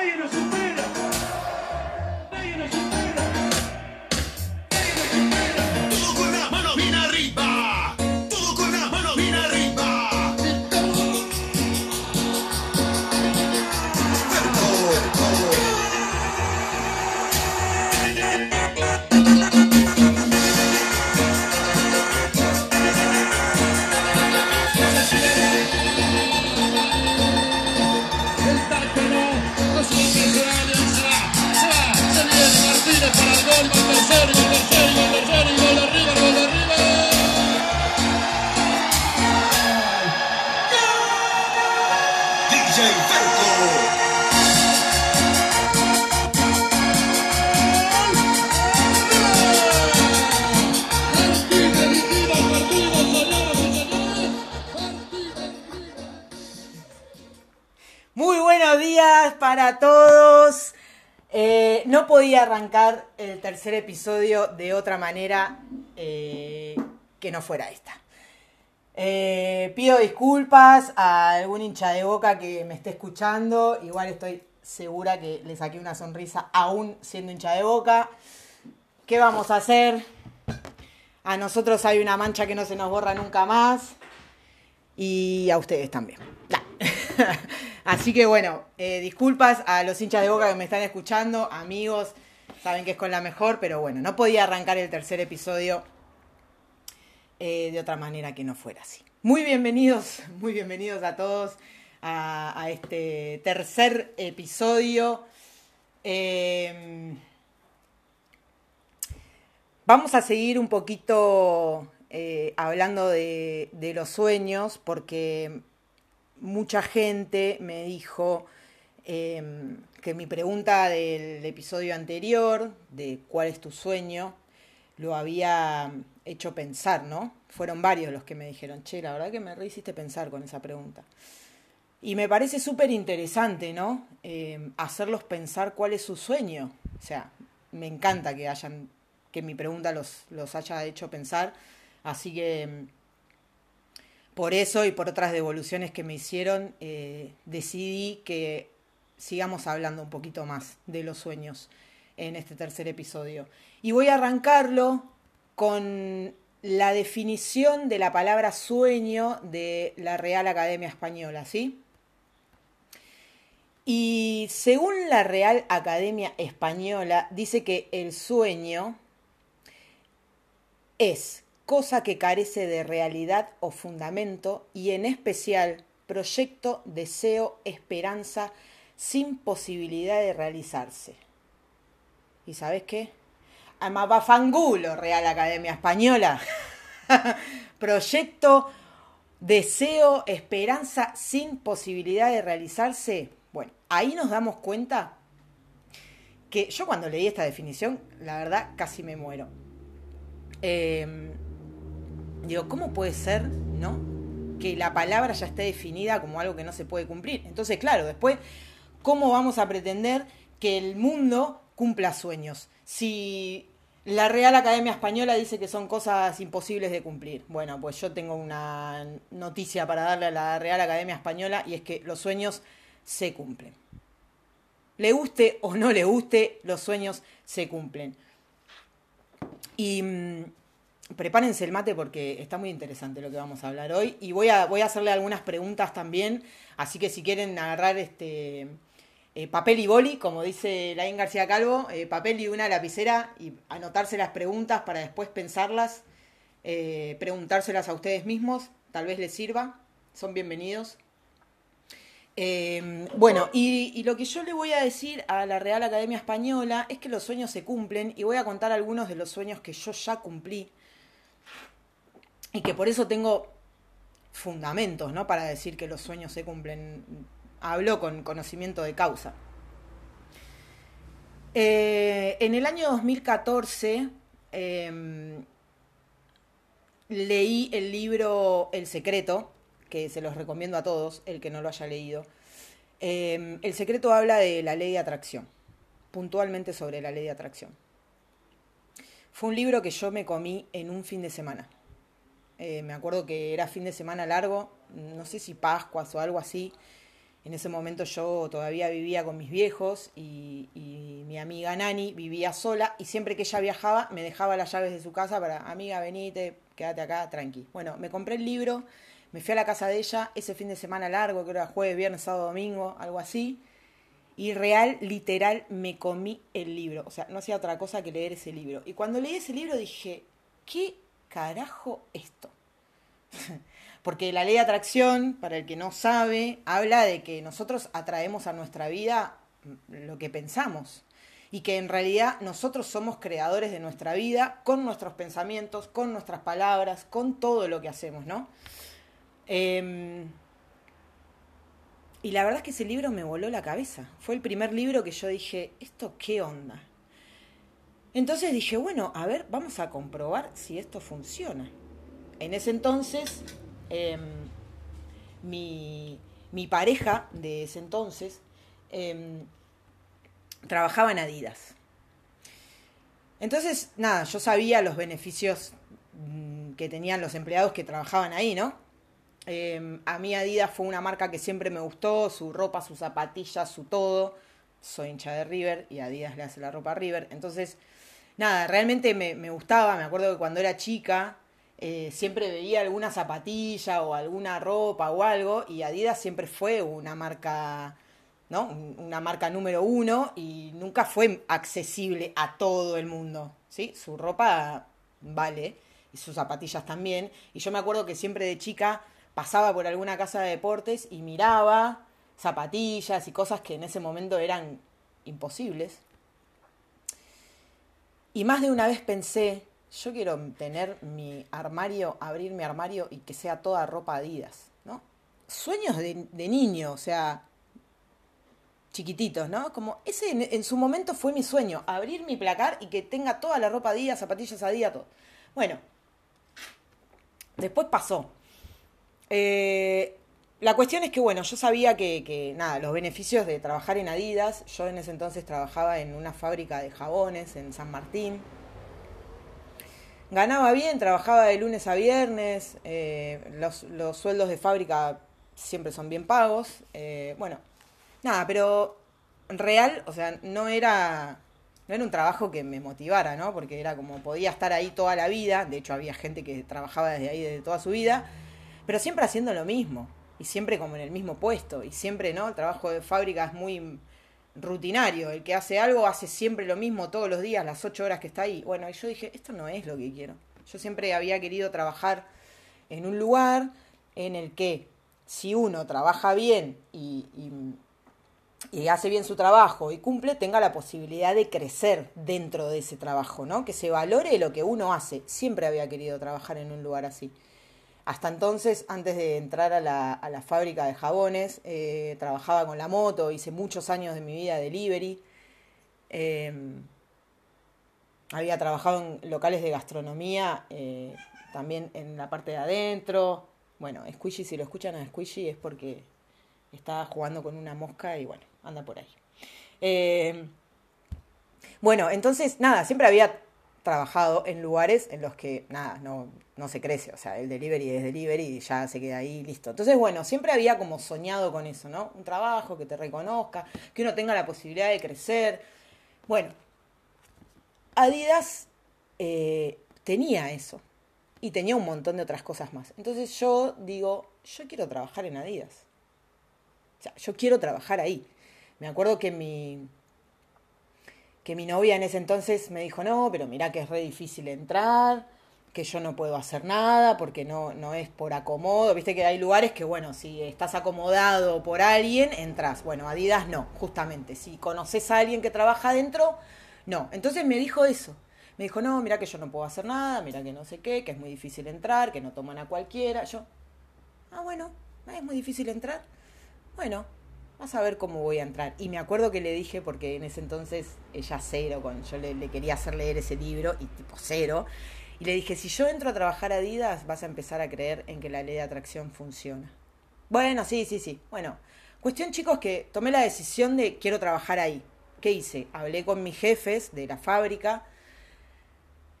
Nadie nos supera. Arrancar el tercer episodio de otra manera eh, que no fuera esta. Eh, pido disculpas a algún hincha de boca que me esté escuchando. Igual estoy segura que le saqué una sonrisa aún siendo hincha de boca. ¿Qué vamos a hacer? A nosotros hay una mancha que no se nos borra nunca más. Y a ustedes también. Así que bueno, eh, disculpas a los hinchas de boca que me están escuchando, amigos, saben que es con la mejor, pero bueno, no podía arrancar el tercer episodio eh, de otra manera que no fuera así. Muy bienvenidos, muy bienvenidos a todos a, este tercer episodio. Eh, Vamos a seguir un poquito eh, hablando de los sueños porque mucha gente me dijo eh, que mi pregunta del episodio anterior, de cuál es tu sueño, lo había hecho pensar, ¿no? Fueron varios los que me dijeron, che, la verdad que me hiciste pensar con esa pregunta. Y me parece súper interesante, ¿no? Eh, hacerlos pensar cuál es su sueño. O sea, me encanta que hayan, que mi pregunta los, los haya hecho pensar. Así que mm, por eso y por otras devoluciones que me hicieron, eh, decidí que sigamos hablando un poquito más de los sueños en este tercer episodio. Y voy a arrancarlo con la definición de la palabra sueño de la Real Academia Española, ¿sí? Y según la Real Academia Española, dice que el sueño es cosa que carece de realidad o fundamento y en especial proyecto, deseo, esperanza sin posibilidad de realizarse. ¿Y sabes qué? Amabafangulo, Real Academia Española. proyecto, deseo, esperanza sin posibilidad de realizarse. Bueno, ahí nos damos cuenta que yo cuando leí esta definición, la verdad, casi me muero. Eh, digo, ¿cómo puede ser, no? Que la palabra ya esté definida como algo que no se puede cumplir. Entonces, claro, después, ¿cómo vamos a pretender que el mundo cumpla sueños? Si la Real Academia Española dice que son cosas imposibles de cumplir. Bueno, pues yo tengo una noticia para darle a la Real Academia Española y es que los sueños se cumplen. Le guste o no le guste, los sueños se cumplen. Y mm, prepárense el mate porque está muy interesante lo que vamos a hablar hoy. Y voy a, voy a hacerle algunas preguntas también. Así que si quieren agarrar este eh, papel y boli, como dice Laín García Calvo, eh, papel y una lapicera y anotarse las preguntas para después pensarlas, eh, preguntárselas a ustedes mismos, tal vez les sirva. Son bienvenidos. Eh, bueno, y, y lo que yo le voy a decir a la Real Academia Española es que los sueños se cumplen y voy a contar algunos de los sueños que yo ya cumplí y que por eso tengo fundamentos, ¿no? Para decir que los sueños se cumplen. Hablo con conocimiento de causa. Eh, en el año 2014 eh, leí el libro El Secreto, que se los recomiendo a todos, el que no lo haya leído. Eh, el Secreto habla de la ley de atracción, puntualmente sobre la ley de atracción. Fue un libro que yo me comí en un fin de semana. Eh, me acuerdo que era fin de semana largo, no sé si Pascuas o algo así. En ese momento yo todavía vivía con mis viejos y, mi amiga Nani vivía sola y siempre que ella viajaba me dejaba las llaves de su casa para, amiga, venite, quédate acá, tranqui. Bueno, me compré el libro, me fui a la casa de ella ese fin de semana largo, que era jueves, viernes, sábado, domingo, algo así. Y real, literal, me comí el libro. O sea, no hacía otra cosa que leer ese libro. Y cuando leí ese libro dije, ¿qué carajo esto? Porque la ley de atracción, para el que no sabe, habla de que nosotros atraemos a nuestra vida lo que pensamos. Y que en realidad nosotros somos creadores de nuestra vida con nuestros pensamientos, con nuestras palabras, con todo lo que hacemos, ¿no? Eh, y la verdad es que ese libro me voló la cabeza. Fue el primer libro que yo dije, ¿esto qué onda? Entonces dije, bueno, a ver, vamos a comprobar si esto funciona. En ese entonces, eh, mi, mi, pareja de ese entonces eh, trabajaba en Adidas. Entonces, nada, yo sabía los beneficios mm, que tenían los empleados que trabajaban ahí, ¿no? Eh, a mí Adidas fue una marca que siempre me gustó, su ropa, sus zapatillas, su todo. Soy hincha de River y Adidas le hace la ropa a River. Entonces, nada, realmente me, me gustaba. Me acuerdo que cuando era chica eh, siempre veía alguna zapatilla o alguna ropa o algo y Adidas siempre fue una marca, ¿no? Una marca número uno y nunca fue accesible a todo el mundo, ¿sí? Su ropa vale y sus zapatillas también. Y yo me acuerdo que siempre de chica pasaba por alguna casa de deportes y miraba zapatillas y cosas que en ese momento eran imposibles. Y más de una vez pensé, yo quiero tener mi armario, abrir mi armario y que sea toda ropa Adidas, ¿no? Sueños de, niño, o sea, chiquititos, ¿no? Como ese en, en, su momento fue mi sueño, abrir mi placar y que tenga toda la ropa Adidas, zapatillas Adidas, todo. Bueno, después pasó. Eh, la cuestión es que, bueno, yo sabía que, que, nada, los beneficios de trabajar en Adidas, yo en ese entonces trabajaba en una fábrica de jabones en San Martín. Ganaba bien, trabajaba de lunes a viernes, eh, los, los, sueldos de fábrica siempre son bien pagos. Eh, bueno, nada, pero real, o sea, no era, no era un trabajo que me motivara, ¿no? Porque era como podía estar ahí toda la vida, de hecho había gente que trabajaba desde ahí desde toda su vida pero siempre haciendo lo mismo y siempre como en el mismo puesto y siempre, ¿no? El trabajo de fábrica es muy rutinario, el que hace algo hace siempre lo mismo todos los días, las ocho horas que está ahí. Bueno, y yo dije, esto no es lo que quiero. Yo siempre había querido trabajar en un lugar en el que si uno trabaja bien y, y, y, hace bien su trabajo y cumple, tenga la posibilidad de crecer dentro de ese trabajo, ¿no? Que se valore lo que uno hace. Siempre había querido trabajar en un lugar así. Hasta entonces, antes de entrar a la, a la fábrica de jabones, eh, trabajaba con la moto, hice muchos años de mi vida delivery. Eh, había trabajado en locales de gastronomía, eh, también en la parte de adentro. Bueno, Squishy, si lo escuchan a Squishy es porque estaba jugando con una mosca y bueno, anda por ahí. bueno, entonces, nada, siempre había trabajado en lugares en los que, nada, no, no se crece, o sea, el delivery es delivery y ya se queda ahí, listo. Entonces, bueno, siempre había como soñado con eso, ¿no? Un trabajo que te reconozca, que uno tenga la posibilidad de crecer. Bueno, Adidas eh, tenía eso y tenía un montón de otras cosas más. Entonces yo digo, yo quiero trabajar en Adidas. O sea, yo quiero trabajar ahí. Me acuerdo que mi, que mi novia en ese entonces me dijo, no, pero mira que es re difícil entrar, que yo no puedo hacer nada porque no, no es por acomodo. Viste que hay lugares que, bueno, si estás acomodado por alguien, entras. Bueno, Adidas no, justamente. Si conoces a alguien que trabaja adentro, no. Entonces me dijo eso. Me dijo, no, mira que yo no puedo hacer nada, mira que no sé qué, que es muy difícil entrar, que no toman a cualquiera. Yo, ah, bueno, es muy difícil entrar. Bueno, vas a ver cómo voy a entrar. Y me acuerdo que le dije, porque en ese entonces ella cero, con, yo le, le, quería hacer leer ese libro, y tipo cero, y le dije, si yo entro a trabajar a Adidas, vas a empezar a creer en que la ley de atracción funciona. Bueno, sí, sí, sí. Bueno, cuestión chicos que tomé la decisión de quiero trabajar ahí. ¿Qué hice? Hablé con mis jefes de la fábrica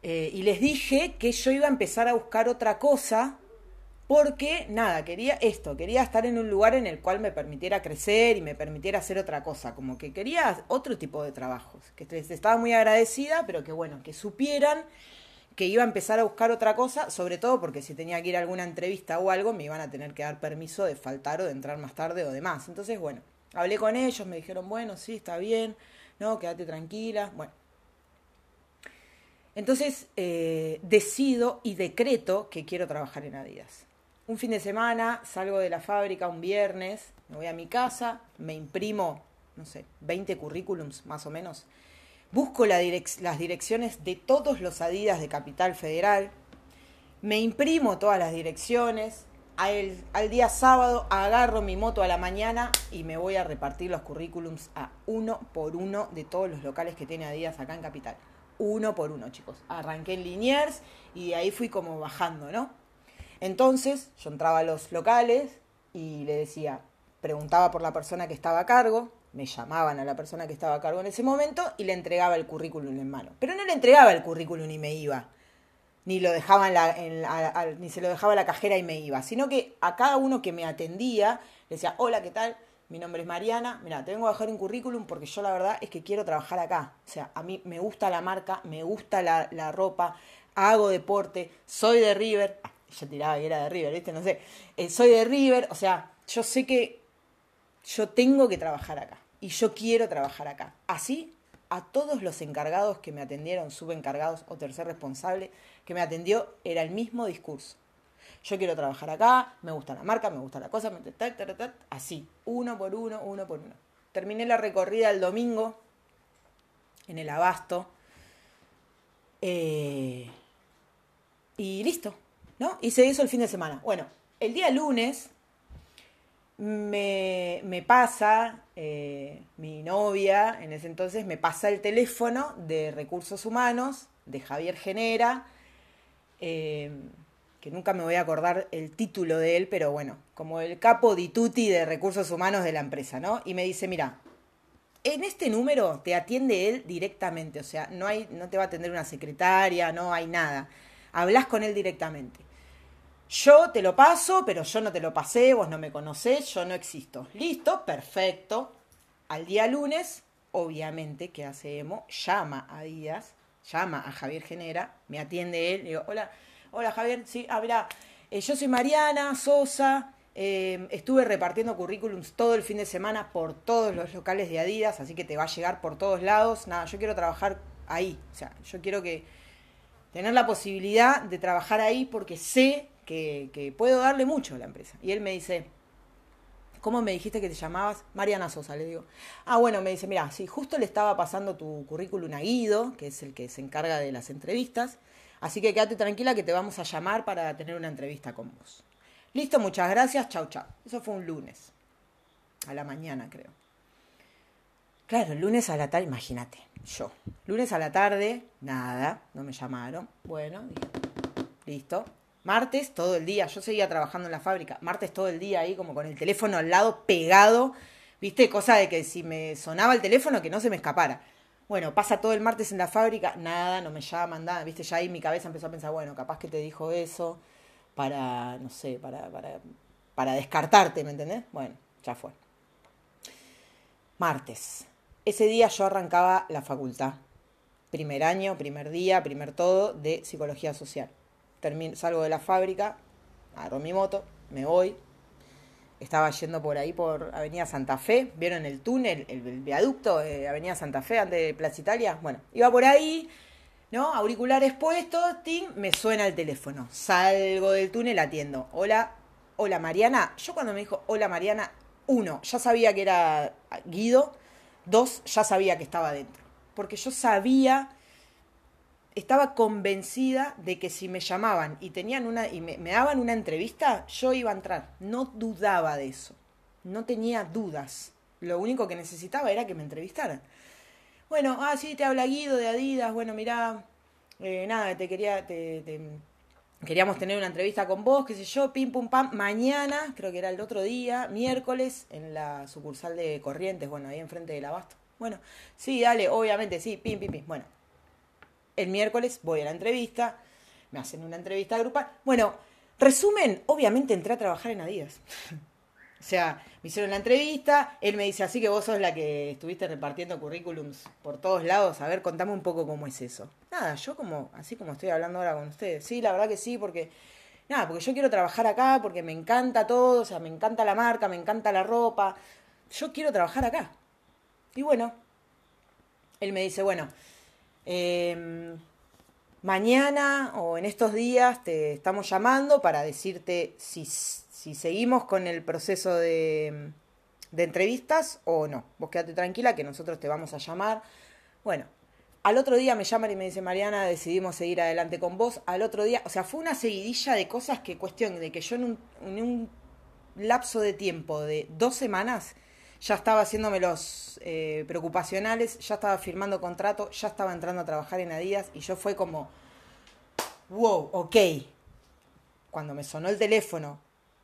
eh, y les dije que yo iba a empezar a buscar otra cosa porque nada, quería esto, quería estar en un lugar en el cual me permitiera crecer y me permitiera hacer otra cosa, como que quería otro tipo de trabajos, que estaba muy agradecida, pero que bueno, que supieran que iba a empezar a buscar otra cosa, sobre todo porque si tenía que ir a alguna entrevista o algo, me iban a tener que dar permiso de faltar o de entrar más tarde o demás. Entonces, bueno, hablé con ellos, me dijeron, bueno, sí, está bien, no, quédate tranquila, bueno. Entonces, eh, decido y decreto que quiero trabajar en Adidas un fin de semana, salgo de la fábrica un viernes, me voy a mi casa, me imprimo, no sé, 20 currículums más o menos, busco las direcciones de todos los Adidas de Capital Federal, me imprimo todas las direcciones, al, día sábado agarro mi moto a la mañana y me voy a repartir los currículums a uno por uno de todos los locales que tiene Adidas acá en Capital. Uno por uno, chicos. Arranqué en Liniers y ahí fui como bajando, ¿no? Entonces yo entraba a los locales y le decía, preguntaba por la persona que estaba a cargo, me llamaban a la persona que estaba a cargo en ese momento y le entregaba el currículum en mano. Pero no le entregaba el currículum y me iba, ni lo dejaba en la, ni se lo dejaba a la cajera y me iba, sino que a cada uno que me atendía le decía, hola, ¿qué tal? Mi nombre es Mariana, mira, te vengo a dejar un currículum porque yo la verdad es que quiero trabajar acá. O sea, a mí me gusta la marca, me gusta la, la ropa, hago deporte, soy de River, yo tiraba que era de River, ¿viste? No sé. Eh, soy de River, o sea, yo sé que yo tengo que trabajar acá. Y yo quiero trabajar acá. Así, a todos los encargados que me atendieron, subencargados o tercer responsable, que me atendió, era el mismo discurso. Yo quiero trabajar acá, me gusta la marca, me gusta la cosa, así, uno por uno, uno por uno. Terminé la recorrida el domingo en el abasto. Eh, y listo, ¿no? Hice eso el fin de semana. Bueno, el día lunes me, pasa, eh, mi novia en ese entonces me pasa el teléfono de recursos humanos de Javier Genera, eh, que nunca me voy a acordar el título de él, pero bueno, como el capo di tutti de recursos humanos de la empresa, ¿no? Y me dice, mira, en este número te atiende él directamente, o sea, no, hay, no te va a atender una secretaria, no hay nada. Hablas con él directamente. Yo te lo paso, pero yo no te lo pasé, vos no me conocés, yo no existo. Listo, perfecto. Al día lunes, obviamente, ¿qué hace Emo? Llama a Díaz, llama a Javier Genera, me atiende él, digo, hola, hola Javier, sí, ah, eh, yo soy Mariana Sosa, eh, estuve repartiendo currículums todo el fin de semana por todos los locales de Adidas, así que te va a llegar por todos lados. Nada, yo quiero trabajar ahí, o sea, yo quiero que tener la posibilidad de trabajar ahí porque sé que, puedo darle mucho a la empresa. Y él me dice, ¿cómo me dijiste que te llamabas? Mariana Sosa, le digo. Ah, bueno, me dice, mira, sí, justo le estaba pasando tu currículum a Guido, que es el que se encarga de las entrevistas, así que quédate tranquila que te vamos a llamar para tener una entrevista con vos. Listo, muchas gracias, chau, chau. Eso fue un lunes, a la mañana creo. Claro, lunes a la tarde, imagínate, yo. Lunes a la tarde, nada, no me llamaron. Bueno, listo, Martes todo el día, yo seguía trabajando en la fábrica, martes todo el día ahí como con el teléfono al lado pegado, viste, cosa de que si me sonaba el teléfono que no se me escapara. Bueno, pasa todo el martes en la fábrica, nada, no me llaman, nada, viste, ya ahí mi cabeza empezó a pensar, bueno, capaz que te dijo eso para, no sé, para, para, para descartarte, ¿me entendés? Bueno, ya fue. Martes. Ese día yo arrancaba la facultad. Primer año, primer día, primer todo de psicología social salgo de la fábrica, agarro mi moto, me voy. Estaba yendo por ahí por Avenida Santa Fe, vieron el túnel, el, viaducto de Avenida Santa Fe antes de Plaza Italia. Bueno, iba por ahí, ¿no? Auriculares puestos, ting, me suena el teléfono. Salgo del túnel, atiendo. Hola, hola Mariana. Yo cuando me dijo hola Mariana, uno, ya sabía que era Guido. Dos, ya sabía que estaba dentro. Porque yo sabía estaba convencida de que si me llamaban y tenían una y me, daban una entrevista, yo iba a entrar. No dudaba de eso. No tenía dudas. Lo único que necesitaba era que me entrevistaran. Bueno, ah, sí, te habla Guido de Adidas. Bueno, mirá, eh, nada, te quería, te, queríamos tener una entrevista con vos, qué sé yo, pim, pum, pam. Mañana, creo que era el otro día, miércoles, en la sucursal de Corrientes, bueno, ahí enfrente del Abasto. Bueno, sí, dale, obviamente, sí, pim, pim, pim. Bueno, el miércoles voy a la entrevista, me hacen una entrevista grupal. Bueno, Resumen, obviamente entré a trabajar en Adidas. o sea, me hicieron la entrevista, él me dice, así que vos sos la que estuviste repartiendo currículums por todos lados, a ver, contame un poco cómo es eso. Nada, yo como, así como estoy hablando ahora con ustedes, sí, la verdad que sí, porque, nada, porque yo quiero trabajar acá, porque me encanta todo, o sea, me encanta la marca, me encanta la ropa, yo quiero trabajar acá. Y bueno, él me dice, bueno, eh, mañana o en estos días te estamos llamando para decirte si, si seguimos con el proceso de, entrevistas o no. Vos quédate tranquila que nosotros te vamos a llamar. Bueno, al otro día me llaman y me dice Mariana, decidimos seguir adelante con vos. Al otro día, o sea, fue una seguidilla de cosas que cuestión de que yo en un lapso de tiempo de dos semanas ya estaba haciéndome los eh, preocupacionales, ya estaba firmando contrato, ya estaba entrando a trabajar en Adidas y yo fue como, wow, ok. Cuando me sonó el teléfono,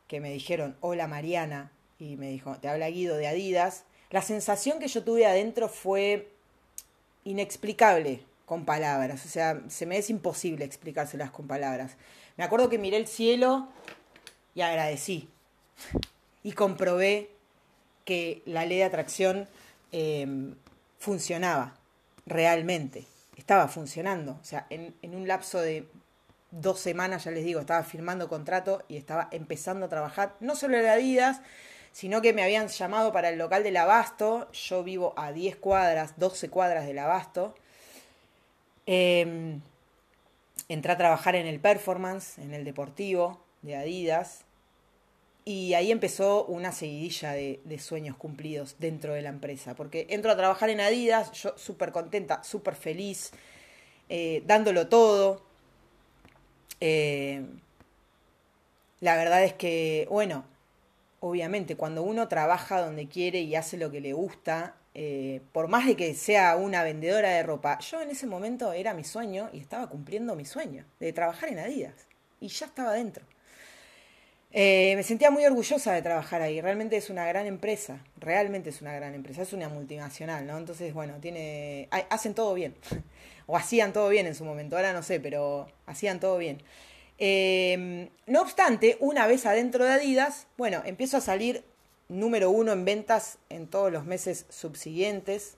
que me dijeron, hola Mariana, y me dijo, te habla Guido de Adidas, la sensación que yo tuve adentro fue inexplicable con palabras, o sea, se me es imposible explicárselas con palabras. Me acuerdo que miré el cielo y agradecí y comprobé que la ley de atracción eh, funcionaba realmente, estaba funcionando. O sea, en, un lapso de dos semanas, ya les digo, estaba firmando contrato y estaba empezando a trabajar, no solo en Adidas, sino que me habían llamado para el local del Abasto. Yo vivo a 10 cuadras, 12 cuadras del Abasto. Eh, entré a trabajar en el performance, en el deportivo de Adidas. Y ahí empezó una seguidilla de, sueños cumplidos dentro de la empresa, porque entro a trabajar en Adidas, yo súper contenta, súper feliz, eh, dándolo todo. Eh, la verdad es que, bueno, obviamente cuando uno trabaja donde quiere y hace lo que le gusta, eh, por más de que sea una vendedora de ropa, yo en ese momento era mi sueño y estaba cumpliendo mi sueño de trabajar en Adidas. Y ya estaba dentro. Eh, me sentía muy orgullosa de trabajar ahí. Realmente es una gran empresa. Realmente es una gran empresa. Es una multinacional, ¿no? Entonces, bueno, tiene. Hacen todo bien. o hacían todo bien en su momento. Ahora no sé, pero hacían todo bien. Eh, no obstante, una vez adentro de Adidas, bueno, empiezo a salir número uno en ventas en todos los meses subsiguientes.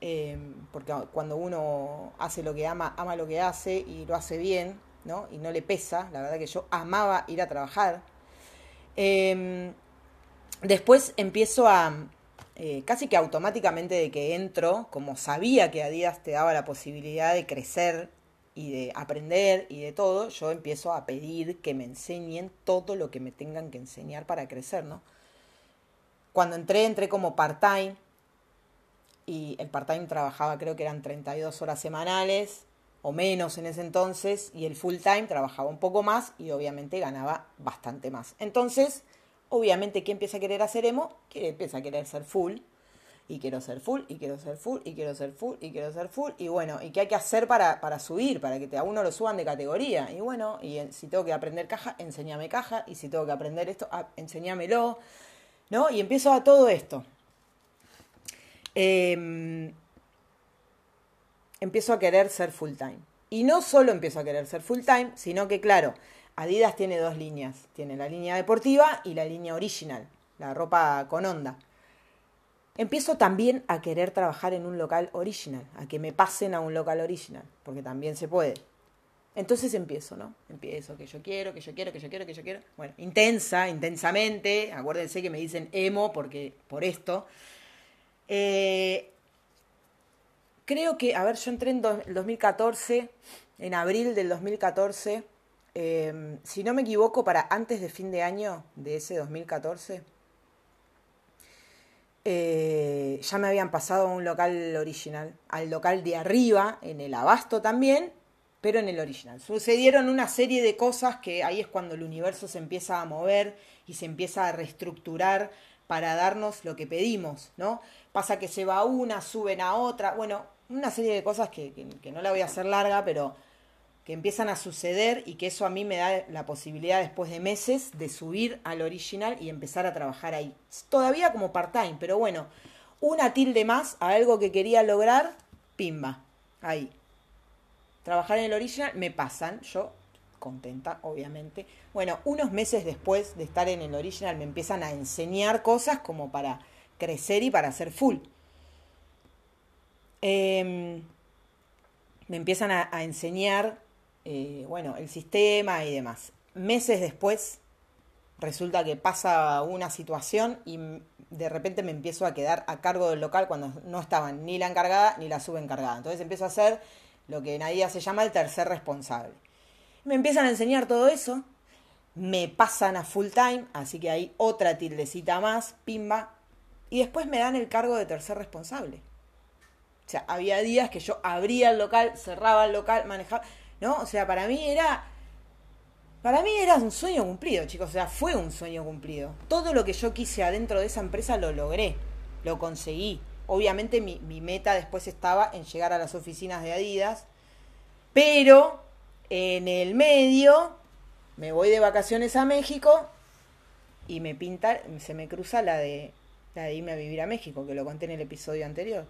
Eh, porque cuando uno hace lo que ama, ama lo que hace y lo hace bien, ¿no? Y no le pesa, la verdad que yo amaba ir a trabajar. Eh, después empiezo a, eh, casi que automáticamente de que entro, como sabía que Adidas te daba la posibilidad de crecer y de aprender y de todo, yo empiezo a pedir que me enseñen todo lo que me tengan que enseñar para crecer, ¿no? Cuando entré, entré como part-time y el part-time trabajaba creo que eran 32 horas semanales o menos en ese entonces, y el full time trabajaba un poco más y obviamente ganaba bastante más. Entonces, obviamente, ¿quién empieza a querer hacer emo? Que empieza a querer ser full, y quiero ser full, y quiero ser full, y quiero ser full, y quiero ser full, y bueno, ¿y qué hay que hacer para, para subir? Para que te, a uno lo suban de categoría. Y bueno, y si tengo que aprender caja, enséñame caja, y si tengo que aprender esto, ah, enséñamelo, ¿no? Y empiezo a todo esto. Eh, empiezo a querer ser full time. Y no solo empiezo a querer ser full time, sino que, claro, Adidas tiene dos líneas. Tiene la línea deportiva y la línea original, la ropa con onda. Empiezo también a querer trabajar en un local original, a que me pasen a un local original, porque también se puede. Entonces empiezo, ¿no? Empiezo, que yo quiero, que yo quiero, que yo quiero, que yo quiero. Bueno, intensa, intensamente. Acuérdense que me dicen emo porque, por esto. Eh, creo que, a ver, yo entré en do, 2014, en abril del 2014, eh, si no me equivoco, para antes de fin de año de ese 2014, eh, ya me habían pasado a un local original, al local de arriba, en el abasto también, pero en el original. Sucedieron una serie de cosas que ahí es cuando el universo se empieza a mover y se empieza a reestructurar para darnos lo que pedimos, ¿no? Pasa que se va una, suben a otra, bueno, una serie de cosas que, que, no la voy a hacer larga, pero que empiezan a suceder y que eso a mí me da la posibilidad después de meses de subir al original y empezar a trabajar ahí. Todavía como part-time, pero bueno, una tilde más a algo que quería lograr, pimba, ahí. Trabajar en el original, me pasan, yo contenta, obviamente. Bueno, unos meses después de estar en el original me empiezan a enseñar cosas como para crecer y para hacer full. Em, me empiezan a, enseñar, eh, bueno, el sistema y demás. Meses después resulta que pasa una situación y de repente me empiezo a quedar a cargo del local cuando no estaban ni la encargada ni la subencargada. Entonces empiezo a hacer lo que en Nadia se llama el tercer responsable. Me empiezan a enseñar todo eso, me pasan a full time, así que hay otra tildecita más, pimba, y después me dan el cargo de tercer responsable. O sea, había días que yo abría el local, cerraba el local, manejaba, ¿no? O sea, para mí era para mí era un sueño cumplido, chicos. O sea, fue un sueño cumplido. Todo lo que yo quise adentro de esa empresa lo logré. Lo conseguí. Obviamente mi, mi meta después estaba en llegar a las oficinas de Adidas. Pero en el medio me voy de vacaciones a México y me pinta, se me cruza la de, la de irme a vivir a México, que lo conté en el episodio anterior.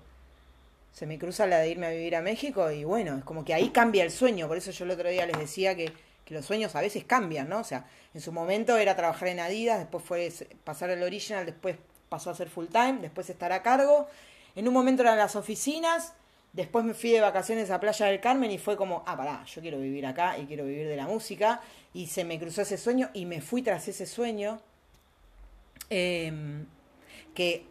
Se me cruza la de irme a vivir a México y bueno, es como que ahí cambia el sueño. Por eso yo el otro día les decía que, los sueños a veces cambian, ¿no? O sea, en su momento era trabajar en Adidas, después fue pasar el original, después pasó a ser full time, después estar a cargo. En un momento eran las oficinas, después me fui de vacaciones a Playa del Carmen y fue como, ah, pará, yo quiero vivir acá y quiero vivir de la música. Y se me cruzó ese sueño y me fui tras ese sueño. Em, que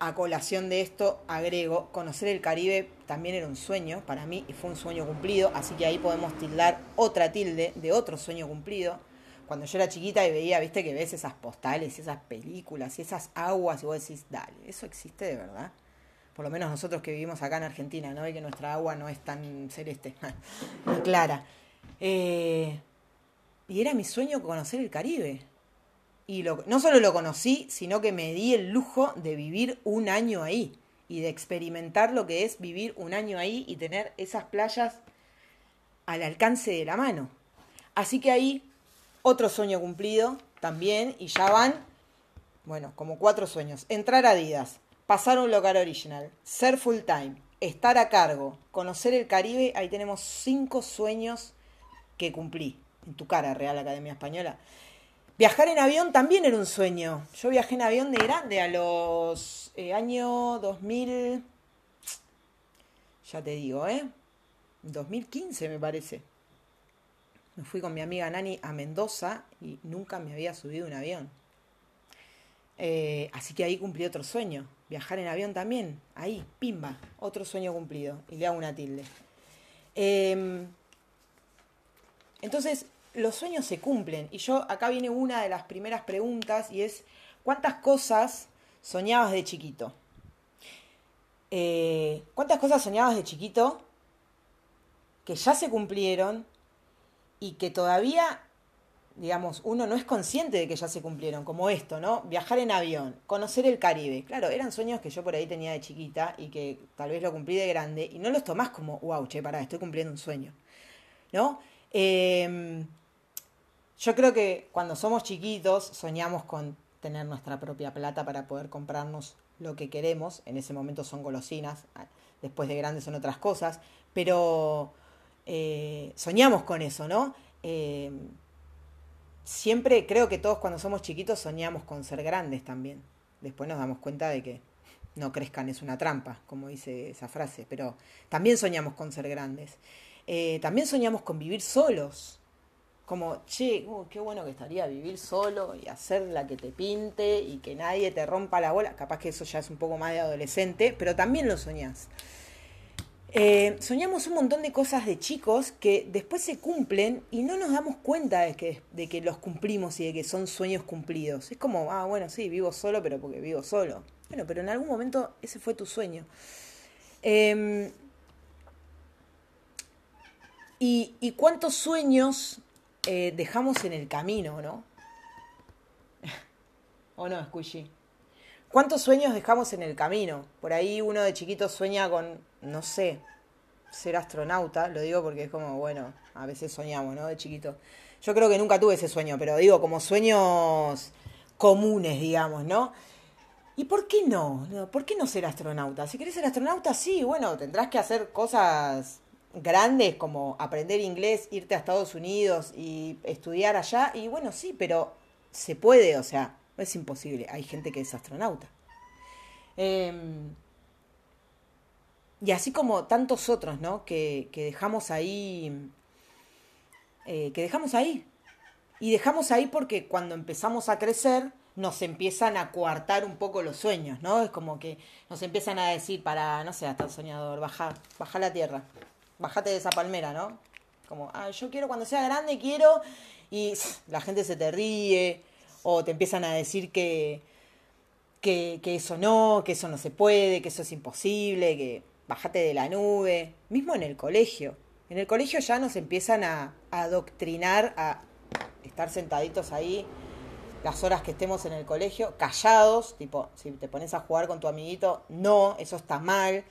a colación de esto agrego, conocer el Caribe también era un sueño para mí y fue un sueño cumplido, así que ahí podemos tildar otra tilde de otro sueño cumplido. Cuando yo era chiquita y veía, viste que ves esas postales y esas películas y esas aguas y vos decís, dale, ¿eso existe de verdad? Por lo menos nosotros que vivimos acá en Argentina, ¿no? Y que nuestra agua no es tan celeste ni clara. Eh, y era mi sueño conocer el Caribe. Y lo- no solo lo conocí, sino que me di el lujo de vivir un año ahí y de experimentar lo que es vivir un año ahí y tener esas playas al alcance de la mano. Así que ahí otro sueño cumplido también y ya van, bueno, como cuatro sueños. Entrar a Adidas, pasar un local original, ser full time, estar a cargo, conocer el Caribe, ahí tenemos cinco sueños que cumplí. En tu cara, Real Academia Española. Viajar en avión también era un sueño. Yo viajé en avión de grande a los eh, años 2000, ya te digo, ¿eh? 2015 me parece. Me fui con mi amiga Nani a Mendoza y nunca me había subido un avión. Eh, así que ahí cumplí otro sueño. Viajar en avión también. Ahí, pimba, otro sueño cumplido. Y le hago una tilde. Eh, entonces, los sueños se cumplen. Y yo, acá viene una de las primeras preguntas y es, ¿cuántas cosas soñabas de chiquito? Eh, ¿Cuántas cosas soñabas de chiquito que ya se cumplieron y que todavía, digamos, uno no es consciente de que ya se cumplieron? Como esto, ¿no? Viajar en avión, conocer el Caribe. Claro, eran sueños que yo por ahí tenía de chiquita y que tal vez lo cumplí de grande y no los tomás como, wow, che, pará, estoy cumpliendo un sueño. ¿No? Eh, yo creo que cuando somos chiquitos soñamos con tener nuestra propia plata para poder comprarnos lo que queremos. En ese momento son golosinas, ah, después de grandes son otras cosas, pero eh, soñamos con eso, ¿no? Eh, siempre creo que todos cuando somos chiquitos soñamos con ser grandes también. Después nos damos cuenta de que no crezcan es una trampa, como dice esa frase, pero también soñamos con ser grandes. Eh, también soñamos con vivir solos. Como, che, uh, qué bueno que estaría vivir solo y hacer la que te pinte y que nadie te rompa la bola. Capaz que eso ya es un poco más de adolescente, pero también lo soñás. Eh, soñamos un montón de cosas de chicos que después se cumplen y no nos damos cuenta de que, de que los cumplimos y de que son sueños cumplidos. Es como, ah, bueno, sí, vivo solo, pero porque vivo solo. Bueno, pero en algún momento ese fue tu sueño. Y, y cuántos sueños eh, dejamos en el camino, ¿no? ¿O no, Squishy? ¿Cuántos sueños dejamos en el camino? Por ahí uno de chiquito sueña con, no sé, ser astronauta. Lo digo porque es como, bueno, a veces soñamos, ¿no? De chiquito. Yo creo que nunca tuve ese sueño, pero digo, como sueños comunes, digamos, ¿no? ¿Y por qué no? ¿Por qué no ser astronauta? Si querés ser astronauta, sí, bueno, tendrás que hacer cosas grandes como aprender inglés, irte a Estados Unidos y estudiar allá. Y bueno, sí, pero se puede, o sea, no es imposible. Hay gente que es astronauta. Em, y así como tantos otros, ¿no? Que, que dejamos ahí, eh, que dejamos ahí. Y dejamos ahí porque cuando empezamos a crecer nos empiezan a coartar un poco los sueños, ¿no? Es como que nos empiezan a decir para, no sé, hasta soñador, baja, baja la tierra, bájate de esa palmera, ¿no? Como, ah, yo quiero cuando sea grande, quiero, y la gente se te ríe, o te empiezan a decir que, que, que eso no, que eso no se puede, que eso es imposible, que bájate de la nube, mismo en el colegio. En el colegio ya nos empiezan a, a adoctrinar a estar sentaditos ahí las horas que estemos en el colegio, callados, tipo, si te pones a jugar con tu amiguito, no, eso está mal.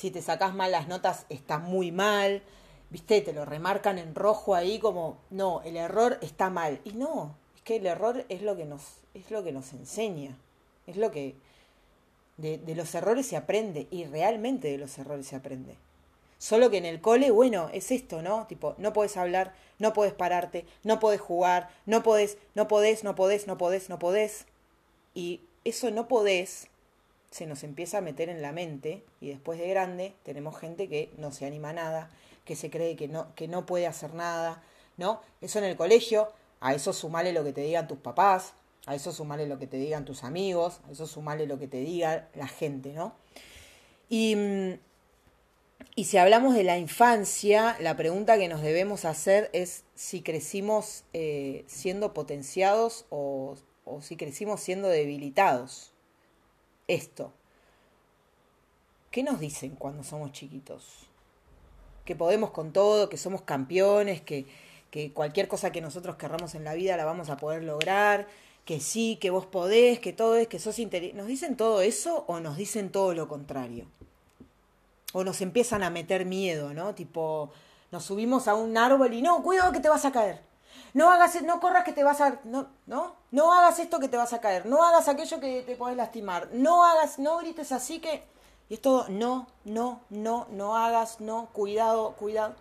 Si te sacas mal las notas, está muy mal. ¿Viste? Te lo remarcan en rojo ahí como, no, el error está mal. Y no, es que el error es lo que nos, es lo que nos enseña. Es lo que. De, de los errores se aprende. Y realmente de los errores se aprende. Solo que en el cole, bueno, es esto, ¿no? Tipo, no puedes hablar, no puedes pararte, no puedes jugar, no podés, no podés, no podés, no podés, no podés. Y eso no podés se nos empieza a meter en la mente y después de grande tenemos gente que no se anima a nada, que se cree que no, que no puede hacer nada, ¿no? Eso en el colegio, a eso sumale lo que te digan tus papás, a eso sumale lo que te digan tus amigos, a eso sumale lo que te diga la gente, ¿no? Y mm, y si hablamos de la infancia, la pregunta que nos debemos hacer es si crecimos eh, siendo potenciados o, o si crecimos siendo debilitados. Esto. ¿Qué nos dicen cuando somos chiquitos? Que podemos con todo, que somos campeones, que, que cualquier cosa que nosotros querramos en la vida la vamos a poder lograr, que sí, que vos podés, que todo es, que sos inteligente. ¿Nos dicen todo eso o nos dicen todo lo contrario? o nos empiezan a meter miedo, ¿no? Tipo, nos subimos a un árbol y no, cuidado que te vas a caer. No hagas, no corras que te vas a, no, no, no hagas esto que te vas a caer. No hagas aquello que te puedes lastimar. No hagas, no grites así que y es todo no, no, no, no hagas, no, cuidado, cuidado.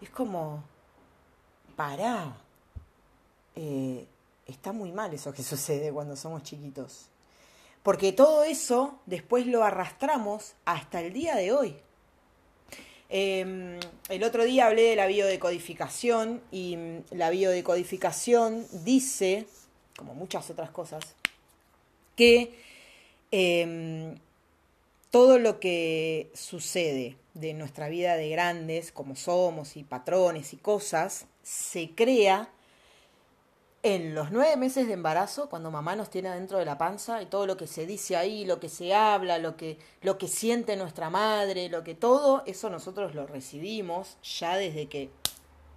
Es como, pará. Eh, está muy mal eso que sucede cuando somos chiquitos. Porque todo eso después lo arrastramos hasta el día de hoy. Eh, el otro día hablé de la biodecodificación y mm, la biodecodificación dice, como muchas otras cosas, que eh, todo lo que sucede de nuestra vida de grandes, como somos, y patrones y cosas, se crea en los nueve meses de embarazo, cuando mamá nos tiene adentro de la panza y todo lo que se dice ahí, lo que se habla, lo que, lo que siente nuestra madre, lo que todo, eso nosotros lo recibimos ya desde que,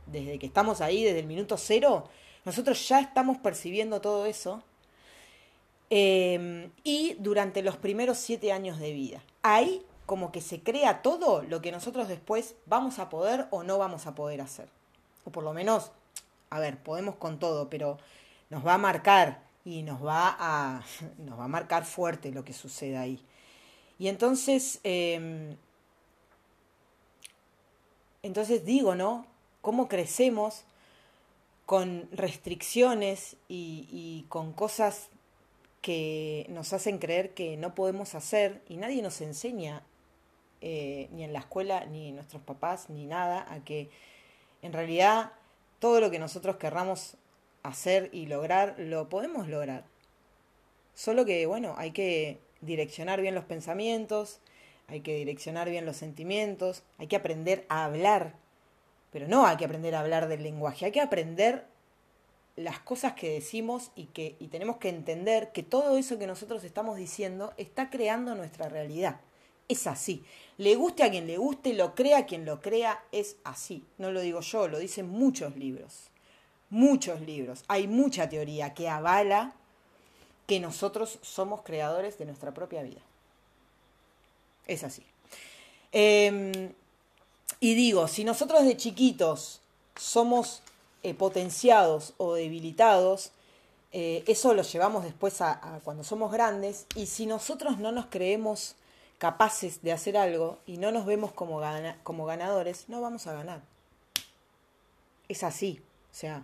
desde que estamos ahí, desde el minuto cero, nosotros ya estamos percibiendo todo eso. Eh, y durante los primeros siete años de vida. Ahí como que se crea todo lo que nosotros después vamos a poder o no vamos a poder hacer. O por lo menos a ver, podemos con todo, pero nos va a marcar y nos va a, nos va a marcar fuerte lo que suceda ahí. Y entonces, eh, entonces digo, ¿no? ¿Cómo crecemos con restricciones y, y con cosas que nos hacen creer que no podemos hacer y nadie nos enseña, eh, ni en la escuela, ni nuestros papás, ni nada, a que en realidad todo lo que nosotros querramos hacer y lograr, lo podemos lograr. Solo que, bueno, hay que direccionar bien los pensamientos, hay que direccionar bien los sentimientos, hay que aprender a hablar, pero no hay que aprender a hablar del lenguaje, hay que aprender las cosas que decimos y que y tenemos que entender que todo eso que nosotros estamos diciendo está creando nuestra realidad. Es así. Le guste a quien le guste, lo crea a quien lo crea, es así. No lo digo yo, lo dicen muchos libros. Muchos libros. Hay mucha teoría que avala que nosotros somos creadores de nuestra propia vida. Es así. Eh, y digo, si nosotros de chiquitos somos eh, potenciados o debilitados, eh, eso lo llevamos después a cuando somos grandes. Y si nosotros no nos creemos capaces de hacer algo y no nos vemos como, como ganadores, no vamos a ganar. Es así. O sea,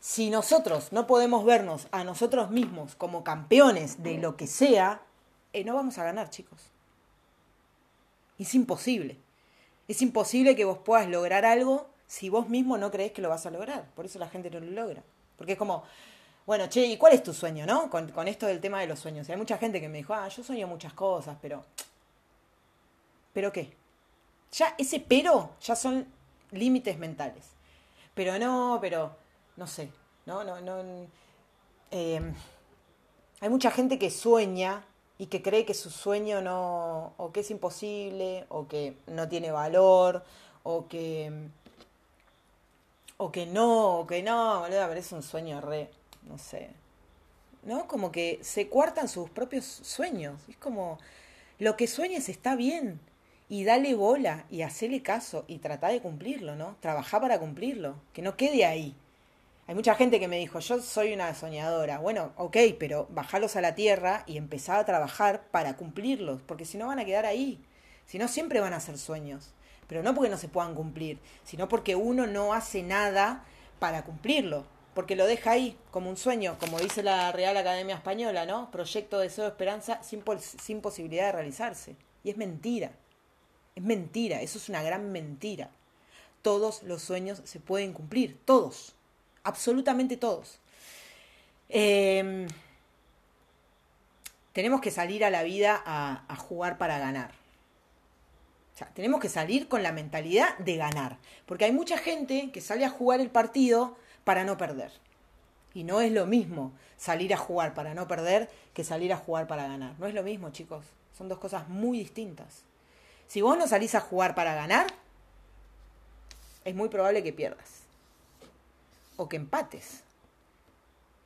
si nosotros no podemos vernos a nosotros mismos como campeones de lo que sea, eh, no vamos a ganar, chicos. Es imposible. Es imposible que vos puedas lograr algo si vos mismo no crees que lo vas a lograr. Por eso la gente no lo logra. Porque es como, bueno, che, ¿y cuál es tu sueño, no? Con, con esto del tema de los sueños. Hay mucha gente que me dijo, ah, yo sueño muchas cosas, pero... ¿Pero qué? Ya ese pero ya son límites mentales. Pero no, pero no sé, no, no, no. eh, hay mucha gente que sueña y que cree que su sueño no, o que es imposible, o que no tiene valor, o que, o que no, o que no, boludo, pero es un sueño re, no sé. ¿No? Como que se cuartan sus propios sueños. Es como, lo que sueñes está bien. Y dale bola y hacele caso y trata de cumplirlo, ¿no? Trabaja para cumplirlo. Que no quede ahí. Hay mucha gente que me dijo, yo soy una soñadora. Bueno, ok, pero bajalos a la tierra y empezá a trabajar para cumplirlos, porque si no van a quedar ahí. Si no, siempre van a ser sueños. Pero no porque no se puedan cumplir, sino porque uno no hace nada para cumplirlo. Porque lo deja ahí, como un sueño, como dice la Real Academia Española, ¿no? Proyecto, deseo, esperanza, sin, sin posibilidad de realizarse. Y es mentira. Es mentira, eso es una gran mentira. Todos los sueños se pueden cumplir, todos, absolutamente todos. Eh, tenemos que salir a la vida a, a jugar para ganar. O sea, tenemos que salir con la mentalidad de ganar. Porque hay mucha gente que sale a jugar el partido para no perder. Y no es lo mismo salir a jugar para no perder que salir a jugar para ganar. No es lo mismo, chicos. Son dos cosas muy distintas. Si vos no salís a jugar para ganar, es muy probable que pierdas. O que empates.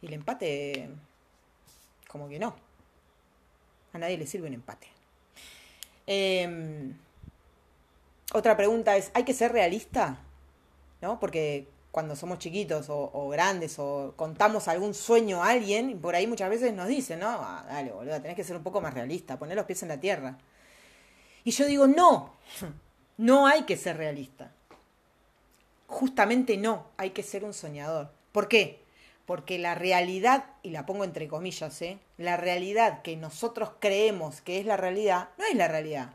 Y el empate, como que no. A nadie le sirve un empate. Eh, otra pregunta es, ¿hay que ser realista? ¿No? Porque cuando somos chiquitos o, grandes o contamos algún sueño a alguien, por ahí muchas veces nos dicen, ¿no? Ah, dale, boludo, tenés que ser un poco más realista, poner los pies en la tierra. Y yo digo, no, no hay que ser realista. Justamente no, hay que ser un soñador. ¿Por qué? Porque la realidad, y la pongo entre comillas, ¿eh? la realidad que nosotros creemos que es la realidad, no es la realidad.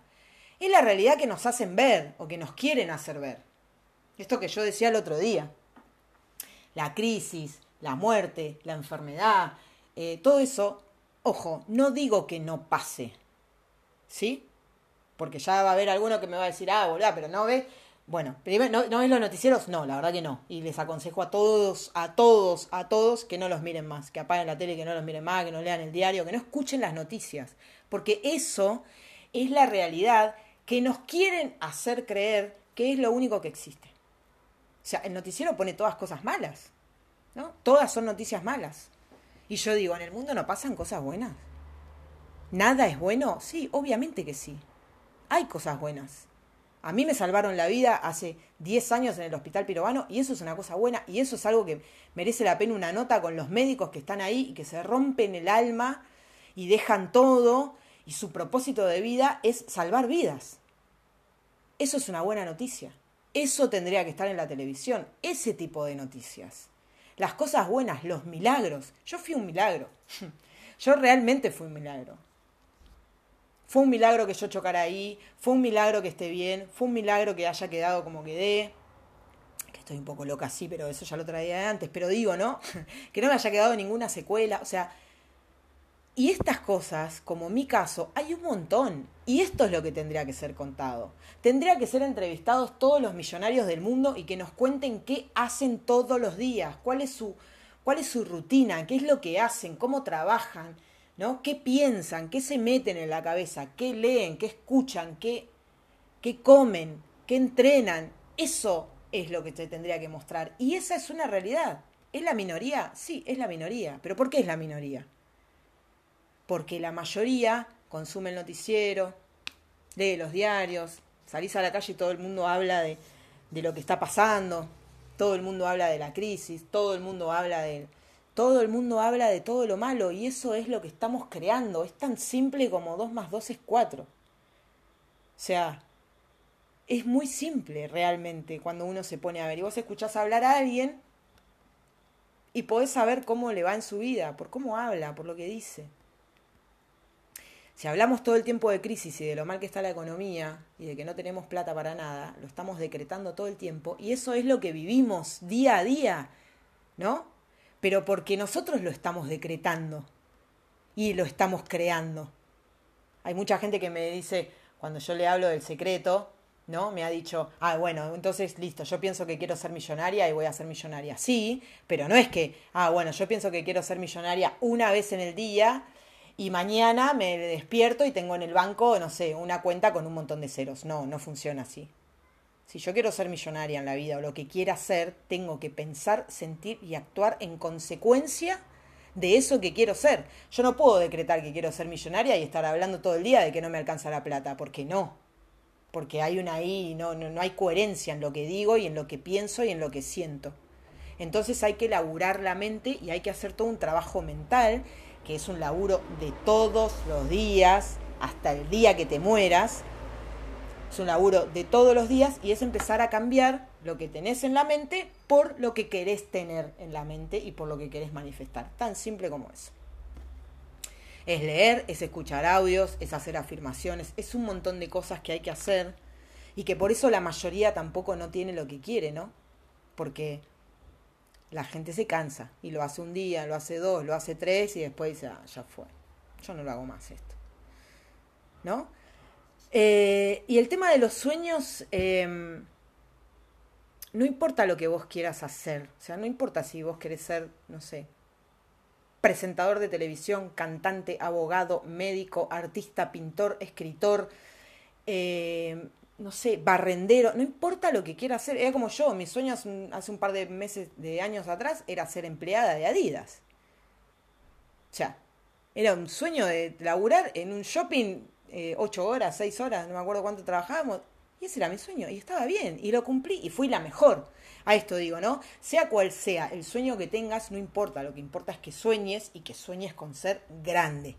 Es la realidad que nos hacen ver o que nos quieren hacer ver. Esto que yo decía el otro día. La crisis, la muerte, la enfermedad, eh, todo eso, ojo, no digo que no pase. ¿Sí? Porque ya va a haber alguno que me va a decir, ah, boludo, pero no ves. Bueno, primero, ¿no, ¿no ves los noticieros? No, la verdad que no. Y les aconsejo a todos, a todos, a todos que no los miren más, que apaguen la tele, que no los miren más, que no lean el diario, que no escuchen las noticias. Porque eso es la realidad que nos quieren hacer creer que es lo único que existe. O sea, el noticiero pone todas cosas malas, ¿no? Todas son noticias malas. Y yo digo, ¿en el mundo no pasan cosas buenas? ¿Nada es bueno? Sí, obviamente que sí. Hay cosas buenas. A mí me salvaron la vida hace 10 años en el Hospital Pirobano y eso es una cosa buena y eso es algo que merece la pena una nota con los médicos que están ahí y que se rompen el alma y dejan todo y su propósito de vida es salvar vidas. Eso es una buena noticia. Eso tendría que estar en la televisión, ese tipo de noticias. Las cosas buenas, los milagros. Yo fui un milagro. Yo realmente fui un milagro. Fue un milagro que yo chocara ahí, fue un milagro que esté bien, fue un milagro que haya quedado como quedé. Que estoy un poco loca así, pero eso ya lo traía de antes, pero digo, ¿no? que no me haya quedado ninguna secuela, o sea, y estas cosas, como mi caso, hay un montón. Y esto es lo que tendría que ser contado. Tendría que ser entrevistados todos los millonarios del mundo y que nos cuenten qué hacen todos los días, cuál es su, cuál es su rutina, qué es lo que hacen, cómo trabajan, ¿no? ¿Qué piensan? ¿Qué se meten en la cabeza? ¿Qué leen? ¿Qué escuchan? ¿Qué, qué comen? ¿Qué entrenan? Eso es lo que te tendría que mostrar. Y esa es una realidad. ¿Es la minoría? Sí, es la minoría. ¿Pero por qué es la minoría? Porque la mayoría consume el noticiero, lee los diarios, salís a la calle y todo el mundo habla de, de lo que está pasando, todo el mundo habla de la crisis, todo el mundo habla de, todo el mundo habla de todo lo malo y eso es lo que estamos creando. Es tan simple como 2 más 2 es 4. O sea, es muy simple realmente cuando uno se pone a ver. Y vos escuchás hablar a alguien y podés saber cómo le va en su vida, por cómo habla, por lo que dice. Si hablamos todo el tiempo de crisis y de lo mal que está la economía y de que no tenemos plata para nada, lo estamos decretando todo el tiempo y eso es lo que vivimos día a día, ¿no? Pero porque nosotros lo estamos decretando y lo estamos creando. Hay mucha gente que me dice, cuando yo le hablo del secreto, ¿no? Me ha dicho, ah, bueno, entonces listo, yo pienso que quiero ser millonaria y voy a ser millonaria. Sí, pero no es que, ah, bueno, yo pienso que quiero ser millonaria una vez en el día y mañana me despierto y tengo en el banco, no sé, una cuenta con un montón de ceros. No, no funciona así. Si yo quiero ser millonaria en la vida o lo que quiera ser, tengo que pensar, sentir y actuar en consecuencia de eso que quiero ser. Yo no puedo decretar que quiero ser millonaria y estar hablando todo el día de que no me alcanza la plata, porque no. Porque hay una ahí, no, no, no hay coherencia en lo que digo y en lo que pienso y en lo que siento. Entonces hay que laburar la mente y hay que hacer todo un trabajo mental que es un laburo de todos los días, hasta el día que te mueras. Es un laburo de todos los días y es empezar a cambiar lo que tenés en la mente por lo que querés tener en la mente y por lo que querés manifestar. Tan simple como eso. Es leer, es escuchar audios, es hacer afirmaciones, es un montón de cosas que hay que hacer y que por eso la mayoría tampoco no tiene lo que quiere, ¿no? Porque la gente se cansa y lo hace un día, lo hace dos, lo hace tres y después dice, ah, ya fue, yo no lo hago más esto. ¿No? Eh, y el tema de los sueños, em, no importa lo que vos quieras hacer, o sea, no importa si vos querés ser, no sé, presentador de televisión, cantante, abogado, médico, artista, pintor, escritor, eh, no sé, barrendero, no importa lo que quiera hacer. Era como yo, mis sueños hace un par de meses, de años atrás, era ser empleada de Adidas. O sea, era un sueño de laburar en un shopping eh, ocho horas, seis horas, no me acuerdo cuánto trabajábamos. Y ese era mi sueño, y estaba bien, y lo cumplí, y fui la mejor. A esto digo, ¿no? Sea cual sea el sueño que tengas, no importa, lo que importa es que sueñes y que sueñes con ser grande.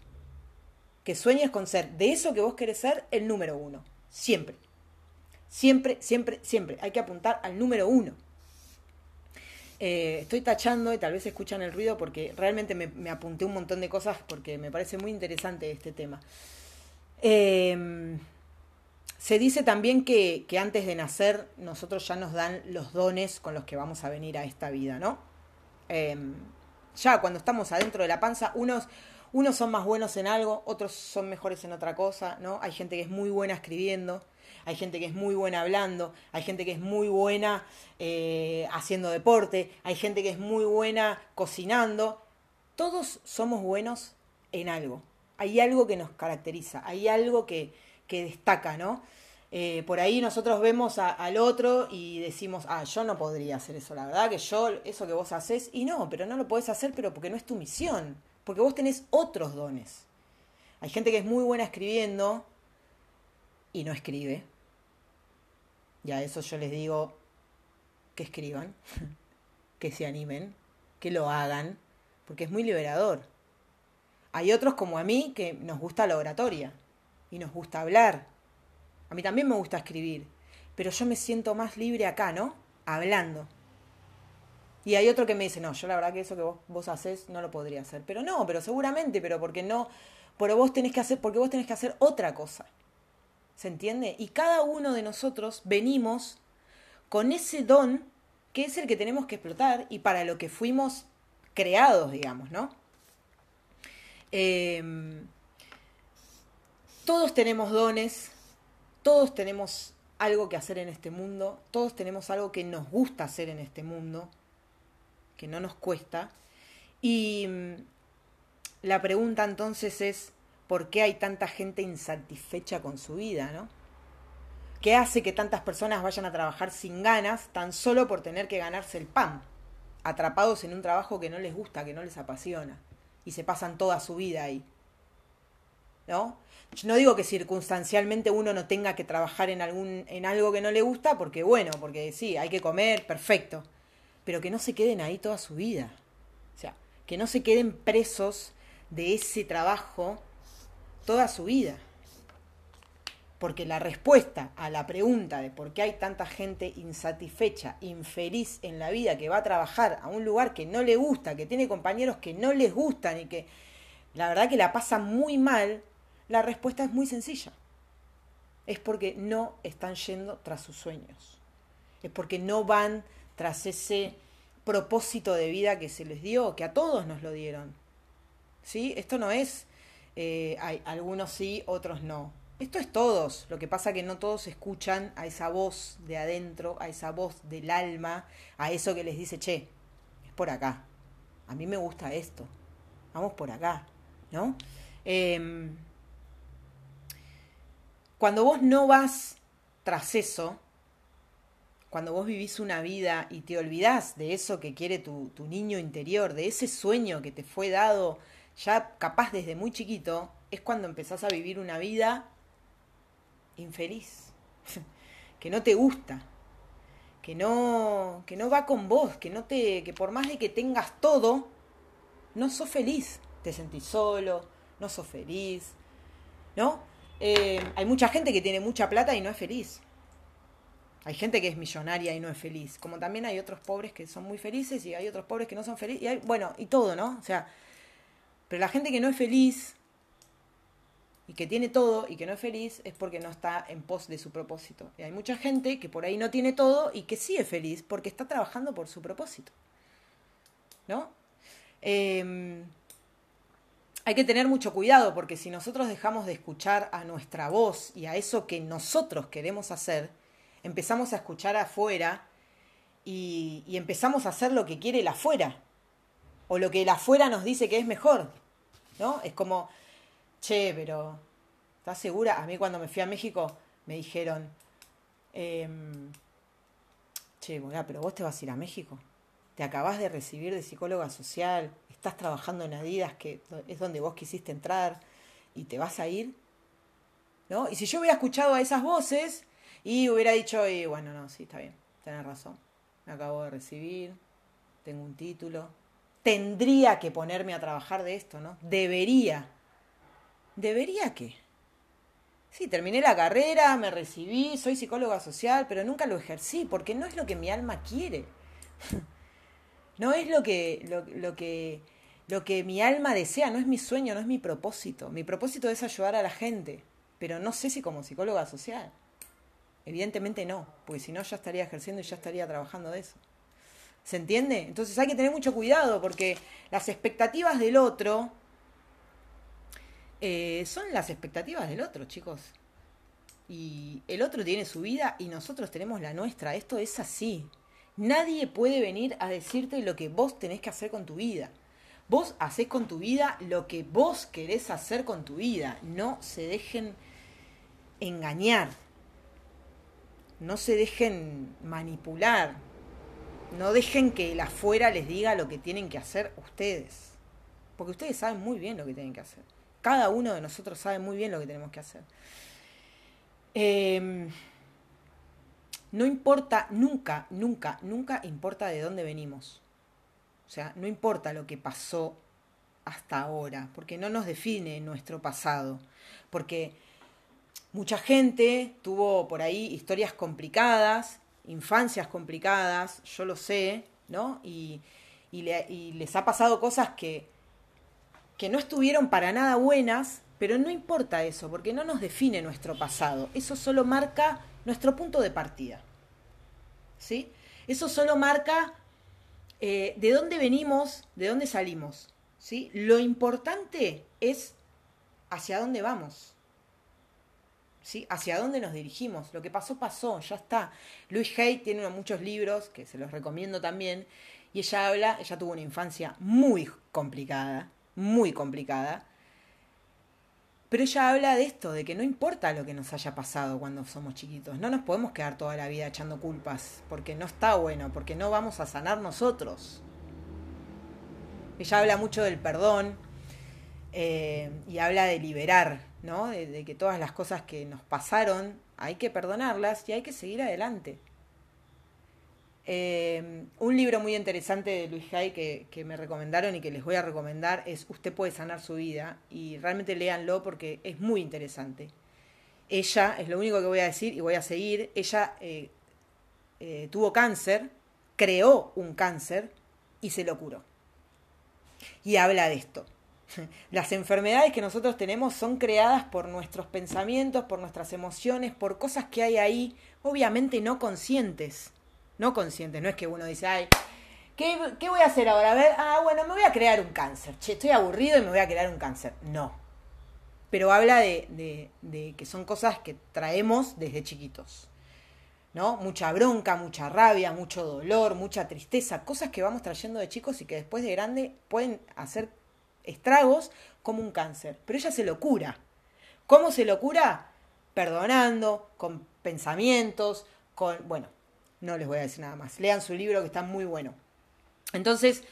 Que sueñes con ser de eso que vos querés ser el número uno, siempre. Siempre, siempre, siempre. Hay que apuntar al número uno. Eh, estoy tachando y tal vez escuchan el ruido porque realmente me, apunté un montón de cosas porque me parece muy interesante este tema. Em, se dice también que, antes de nacer nosotros ya nos dan los dones con los que vamos a venir a esta vida, ¿no? Em, ya cuando estamos adentro de la panza, unos, unos son más buenos en algo, otros son mejores en otra cosa, ¿no? Hay gente que es muy buena escribiendo, hay gente que es muy buena hablando, hay gente que es muy buena eh, haciendo deporte, hay gente que es muy buena cocinando. Todos somos buenos en algo. Hay algo que nos caracteriza, hay algo que, que destaca, ¿no? Eh, por ahí nosotros vemos al otro y decimos, ah, yo no podría hacer eso, la verdad que yo, eso que vos haces, y no, pero no lo podés hacer, pero porque no es tu misión, porque vos tenés otros dones. Hay gente que es muy buena escribiendo y no escribe, y a eso yo les digo que escriban, que se animen, que lo hagan, porque es muy liberador. Hay otros como a mí que nos gusta la oratoria y nos gusta hablar. A mí también me gusta escribir, pero yo me siento más libre acá, ¿no? Hablando. Y hay otro que me dice, no, yo la verdad que eso que vos, vos haces no lo podría hacer. Pero no, pero seguramente, pero porque no, pero vos tenés que hacer, porque vos tenés que hacer otra cosa. ¿Se entiende? Y cada uno de nosotros venimos con ese don que es el que tenemos que explotar y para lo que fuimos creados, digamos, ¿no? Em, todos tenemos dones, todos tenemos algo que hacer en este mundo, todos tenemos algo que nos gusta hacer en este mundo, que no nos cuesta. Y mm, la pregunta entonces es, por qué hay tanta gente insatisfecha con su vida, ¿no? ¿Qué hace que tantas personas vayan a trabajar sin ganas tan solo por tener que ganarse el pan? Atrapados en un trabajo que no les gusta, que no les apasiona. Y se pasan toda su vida ahí. ¿No? Yo no digo que circunstancialmente uno no tenga que trabajar en, algún, en algo que no le gusta, porque bueno, porque sí, hay que comer, perfecto. Pero que no se queden ahí toda su vida. O sea, que no se queden presos de ese trabajo toda su vida. Porque la respuesta a la pregunta de por qué hay tanta gente insatisfecha, infeliz en la vida, que va a trabajar a un lugar que no le gusta, que tiene compañeros que no les gustan y que la verdad que la pasa muy mal, la respuesta es muy sencilla. Es porque no están yendo tras sus sueños. Es porque no van tras ese propósito de vida que se les dio, que a todos nos lo dieron. ¿Sí? Esto no es, eh, hay, algunos sí, otros no. Esto es todos. Lo que pasa que no todos escuchan a esa voz de adentro, a esa voz del alma, a eso que les dice, che, es por acá. A mí me gusta esto. Vamos por acá. ¿No? Em, cuando vos no vas tras eso, cuando vos vivís una vida y te olvidás de eso que quiere tu, tu niño interior, de ese sueño que te fue dado ya capaz desde muy chiquito, es cuando empezás a vivir una vida infeliz, que no te gusta, que no, que no va con vos, que no te, que por más de que tengas todo, no sos feliz, te sentís solo, no sos feliz, ¿no? Eh, hay mucha gente que tiene mucha plata y no es feliz. Hay gente que es millonaria y no es feliz. Como también hay otros pobres que son muy felices y hay otros pobres que no son felices. Y hay, bueno, y todo, ¿no? O sea, pero la gente que no es feliz y que tiene todo y que no es feliz es porque no está en pos de su propósito. Y hay mucha gente que por ahí no tiene todo y que sí es feliz porque está trabajando por su propósito. ¿No? Eh, hay que tener mucho cuidado porque si nosotros dejamos de escuchar a nuestra voz y a eso que nosotros queremos hacer, empezamos a escuchar afuera y, y empezamos a hacer lo que quiere el afuera o lo que el afuera nos dice que es mejor, ¿no? Es como, che, pero ¿estás segura? A mí cuando me fui a México me dijeron, eh, che, pero vos te vas a ir a México. Te acabás de recibir de psicóloga social, estás trabajando en Adidas, que es donde vos quisiste entrar, y te vas a ir. ¿No? Y si yo hubiera escuchado a esas voces y hubiera dicho, bueno, no, sí, está bien, tenés razón. Me acabo de recibir, tengo un título, tendría que ponerme a trabajar de esto, ¿no? Debería. ¿Debería qué? Sí, terminé la carrera, me recibí, soy psicóloga social, pero nunca lo ejercí porque no es lo que mi alma quiere. No es lo que, lo, que, lo que mi alma desea, no es mi sueño, no es mi propósito. Mi propósito es ayudar a la gente, pero no sé si como psicóloga social. Evidentemente no, porque si no ya estaría ejerciendo y ya estaría trabajando de eso. ¿Se entiende? Entonces hay que tener mucho cuidado porque las expectativas del otro eh, son las expectativas del otro, chicos. Y el otro tiene su vida y nosotros tenemos la nuestra. Esto es así. Nadie puede venir a decirte lo que vos tenés que hacer con tu vida. Vos hacés con tu vida lo que vos querés hacer con tu vida. No se dejen engañar. No se dejen manipular. No dejen que el afuera les diga lo que tienen que hacer ustedes. Porque ustedes saben muy bien lo que tienen que hacer. Cada uno de nosotros sabe muy bien lo que tenemos que hacer. Eh, no importa, nunca, nunca, nunca importa de dónde venimos. O sea, no importa lo que pasó hasta ahora, porque no nos define nuestro pasado. Porque mucha gente tuvo por ahí historias complicadas, infancias complicadas, yo lo sé, ¿no? Y, y les ha pasado cosas que, que no estuvieron para nada buenas, pero no importa eso, porque no nos define nuestro pasado. Eso solo marca nuestro punto de partida. ¿Sí? Eso solo marca eh, de dónde venimos, de dónde salimos. ¿Sí? Lo importante es hacia dónde vamos. ¿Sí? Hacia dónde nos dirigimos. Lo que pasó, pasó, ya está. Louise Hay tiene muchos libros, que se los recomiendo también, y ella habla, ella tuvo una infancia muy complicada, muy complicada, pero ella habla de esto, de que no importa lo que nos haya pasado cuando somos chiquitos, no nos podemos quedar toda la vida echando culpas, porque no está bueno, porque no vamos a sanar nosotros. Ella habla mucho del perdón eh, y habla de liberar, ¿no? De, de que todas las cosas que nos pasaron hay que perdonarlas y hay que seguir adelante. Eh, un libro muy interesante de Luis Hay que, que, me recomendaron y que les voy a recomendar es Usted puede sanar su vida y realmente léanlo porque es muy interesante. ella, es lo único que voy a decir y voy a seguir, ella eh, eh, tuvo cáncer, creó un cáncer y se lo curó. Y habla de esto. Las enfermedades que nosotros tenemos son creadas por nuestros pensamientos, por nuestras emociones, por cosas que hay ahí, obviamente no conscientes. No conscientes, no es que uno dice, ay, ¿qué, qué voy a hacer ahora? A ver, ah, bueno, me voy a crear un cáncer. Che, estoy aburrido y me voy a crear un cáncer. No. Pero habla de, de, que son cosas que traemos desde chiquitos. ¿no? Mucha bronca, mucha rabia, mucho dolor, mucha tristeza, cosas que vamos trayendo de chicos y que después de grande pueden hacer estragos como un cáncer. Pero ella se lo cura. ¿Cómo se lo cura? Perdonando, con pensamientos, con... Bueno, no les voy a decir nada más. Lean su libro que está muy bueno. Entonces,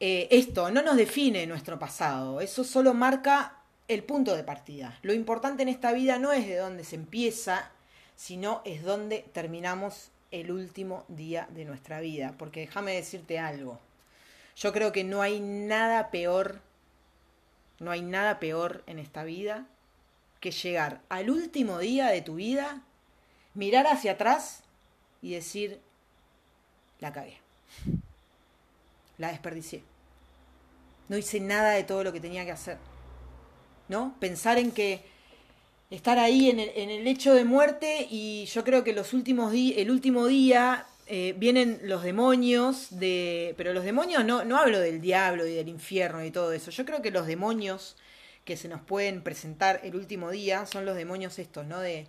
eh, esto no nos define nuestro pasado, eso solo marca el punto de partida. Lo importante en esta vida no es de dónde se empieza, sino es donde terminamos el último día de nuestra vida. Porque déjame decirte algo. Yo creo que no hay nada peor, no hay nada peor en esta vida que llegar al último día de tu vida, mirar hacia atrás y decir, la cagué. La desperdicié. No hice nada de todo lo que tenía que hacer. ¿No? Pensar en que estar ahí en el, en el lecho de muerte y yo creo que los últimos di el último día eh, vienen los demonios de pero los demonios no no hablo del diablo y del infierno y todo eso yo creo que los demonios que se nos pueden presentar el último día son los demonios estos no de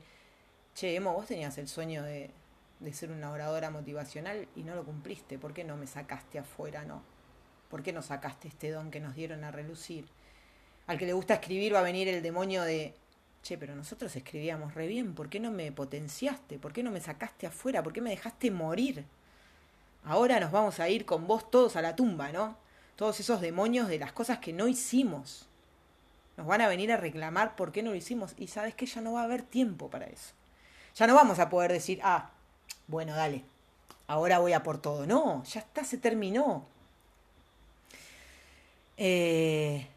che Emo vos tenías el sueño de, de ser una oradora motivacional y no lo cumpliste por qué no me sacaste afuera no por qué no sacaste este don que nos dieron a relucir al que le gusta escribir va a venir el demonio de che, pero nosotros escribíamos re bien, ¿por qué no me potenciaste? ¿Por qué no me sacaste afuera? ¿Por qué me dejaste morir? Ahora nos vamos a ir con vos todos a la tumba, ¿no? Todos esos demonios de las cosas que no hicimos. Nos van a venir a reclamar por qué no lo hicimos. Y sabes que ya no va a haber tiempo para eso. Ya no vamos a poder decir, ah, bueno, dale, ahora voy a por todo. No, ya está, se terminó. Eh,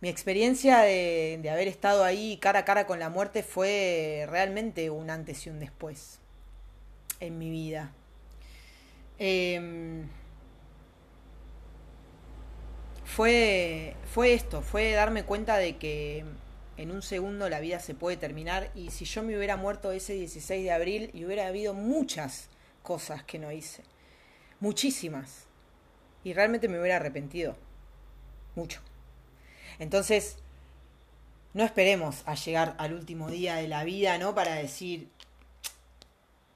mi experiencia de, haber estado ahí cara a cara con la muerte fue realmente un antes y un después en mi vida. Eh, fue, fue esto, fue darme cuenta de que en un segundo la vida se puede terminar y si yo me hubiera muerto ese 16 de abril y hubiera habido muchas cosas que no hice, muchísimas, y realmente me hubiera arrepentido, mucho. Entonces, no esperemos a llegar al último día de la vida, ¿no? Para decir,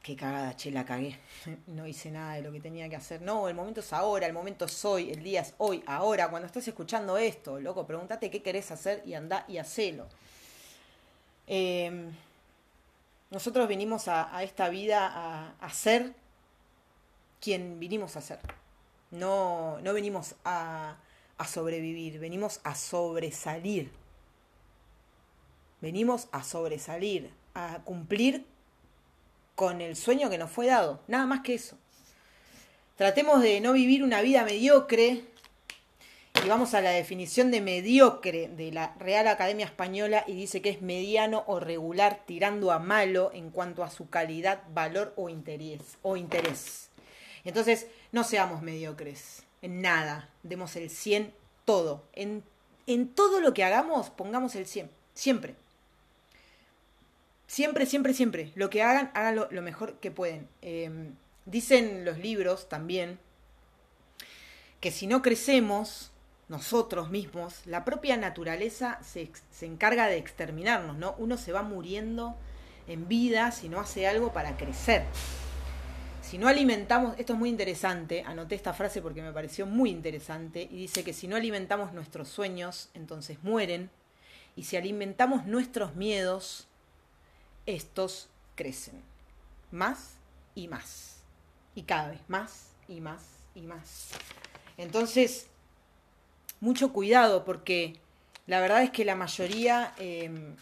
qué cagada, che, la cagué. No hice nada de lo que tenía que hacer. No, el momento es ahora, el momento es hoy, el día es hoy, ahora. Cuando estés escuchando esto, loco, pregúntate qué querés hacer y anda y hacelo. Eh, nosotros vinimos a, a esta vida a, a, ser quien vinimos a ser. No, no venimos a a sobrevivir, venimos a sobresalir. Venimos a sobresalir, a cumplir con el sueño que nos fue dado, nada más que eso. Tratemos de no vivir una vida mediocre, y vamos a la definición de mediocre de la Real Academia Española y dice que es mediano o regular tirando a malo en cuanto a su calidad, valor o interés. O interés. Entonces, no seamos mediocres en nada, demos el 100 todo. En, en todo lo que hagamos, pongamos el 100, siempre. Siempre, siempre, siempre. Lo que hagan, háganlo lo mejor que pueden. Eh, dicen los libros también que si no crecemos nosotros mismos, la propia naturaleza se, se encarga de exterminarnos, ¿no? Uno se va muriendo en vida si no hace algo para crecer si no alimentamos, esto es muy interesante, anoté esta frase porque me pareció muy interesante, y dice que si no alimentamos nuestros sueños, entonces mueren, y si alimentamos nuestros miedos, estos crecen, más y más, y cada vez más y más y más. Entonces, mucho cuidado porque la verdad es que la mayoría eh,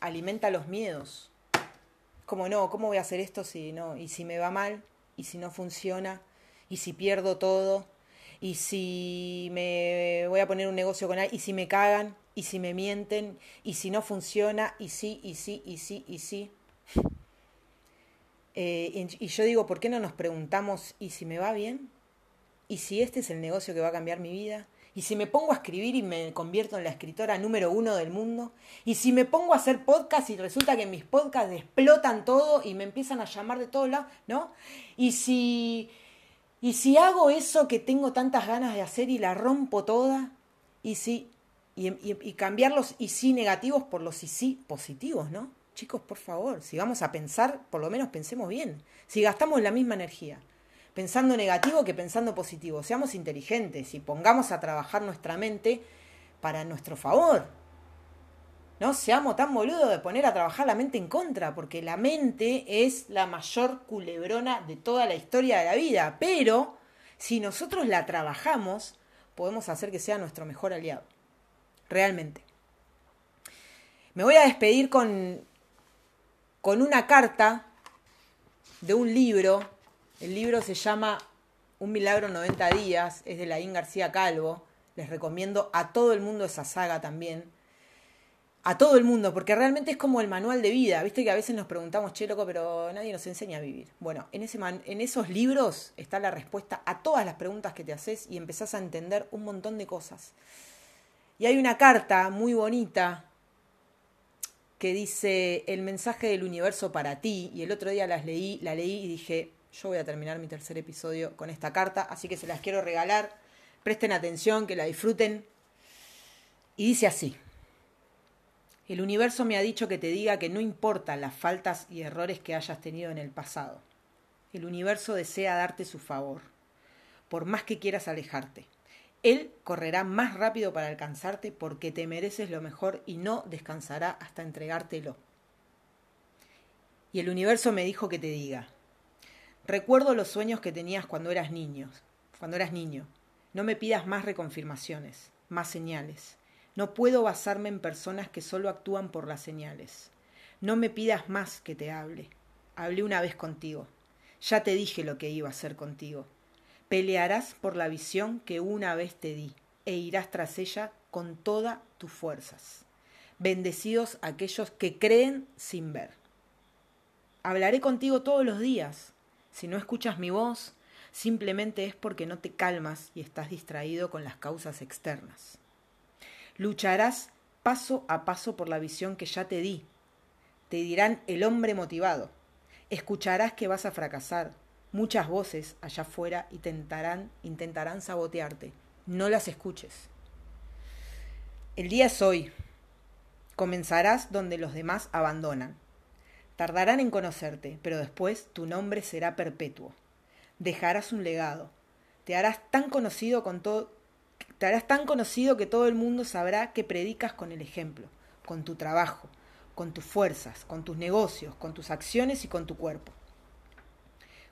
alimenta los miedos como no, ¿cómo voy a hacer esto si no? ¿Y si me va mal? ¿Y si no funciona? ¿Y si pierdo todo? ¿Y si me voy a poner un negocio con alguien? ¿Y si me cagan? Y si me mienten, y si no funciona, y sí, y sí, y sí, y sí. Eh, y yo digo, ¿por qué no nos preguntamos, ¿y si me va bien? ¿Y si este es el negocio que va a cambiar mi vida? ¿Y si me pongo a escribir y me convierto en la escritora número uno del mundo? ¿Y si me pongo a hacer podcast y resulta que mis podcasts explotan todo y me empiezan a llamar de todos lados? ¿No? ¿Y si, y si hago eso que tengo tantas ganas de hacer y la rompo toda? ¿Y si y, y, cambiar los y sí negativos por los y sí positivos, ¿no? Chicos, por favor, si vamos a pensar, por lo menos pensemos bien. Si gastamos la misma energía pensando negativo que pensando positivo, seamos inteligentes y pongamos a trabajar nuestra mente para nuestro favor. No seamos tan boludos de poner a trabajar la mente en contra, porque la mente es la mayor culebrona de toda la historia de la vida, pero si nosotros la trabajamos, podemos hacer que sea nuestro mejor aliado realmente. Me voy a despedir con, con una carta de un libro. El libro se llama Un milagro 90 días, es de Laín García Calvo. Les recomiendo a todo el mundo esa saga también. A todo el mundo, porque realmente es como el manual de vida. Viste que a veces nos preguntamos, che, loco, pero nadie nos enseña a vivir. Bueno, en, ese en esos libros está la respuesta a todas las preguntas que te haces y empezás a entender un montón de cosas. Y hay una carta muy bonita que dice el mensaje del universo para ti. Y el otro día las leí, la leí y dije, yo voy a terminar mi tercer episodio con esta carta, así que se las quiero regalar. Presten atención, que la disfruten. Y dice así. El universo me ha dicho que te diga que no importan las faltas y errores que hayas tenido en el pasado. El universo desea darte su favor, por más que quieras alejarte. Él correrá más rápido para alcanzarte porque te mereces lo mejor y no descansará hasta entregártelo. Y el universo me dijo que te diga, recuerdo los sueños que tenías cuando eras niño, cuando eras niño. No me pidas más reconfirmaciones, más señales. No puedo basarme en personas que solo actúan por las señales. No me pidas más que te hable. Hablé una vez contigo. Ya te dije lo que iba a hacer contigo. Pelearás por la visión que una vez te di e irás tras ella con todas tus fuerzas. Bendecidos aquellos que creen sin ver. Hablaré contigo todos los días. Si no escuchas mi voz, simplemente es porque no te calmas y estás distraído con las causas externas. Lucharás paso a paso por la visión que ya te di. Te dirán el hombre motivado. Escucharás que vas a fracasar, Muchas voces allá afuera intentarán, sabotearte. No las escuches. El día es hoy. Comenzarás donde los demás abandonan. Tardarán en conocerte, pero después tu nombre será perpetuo. Dejarás un legado. Te harás tan conocido con todo te harás tan conocido que todo el mundo sabrá que predicas con el ejemplo, con tu trabajo, con tus fuerzas, con tus negocios, con tus acciones y con tu cuerpo.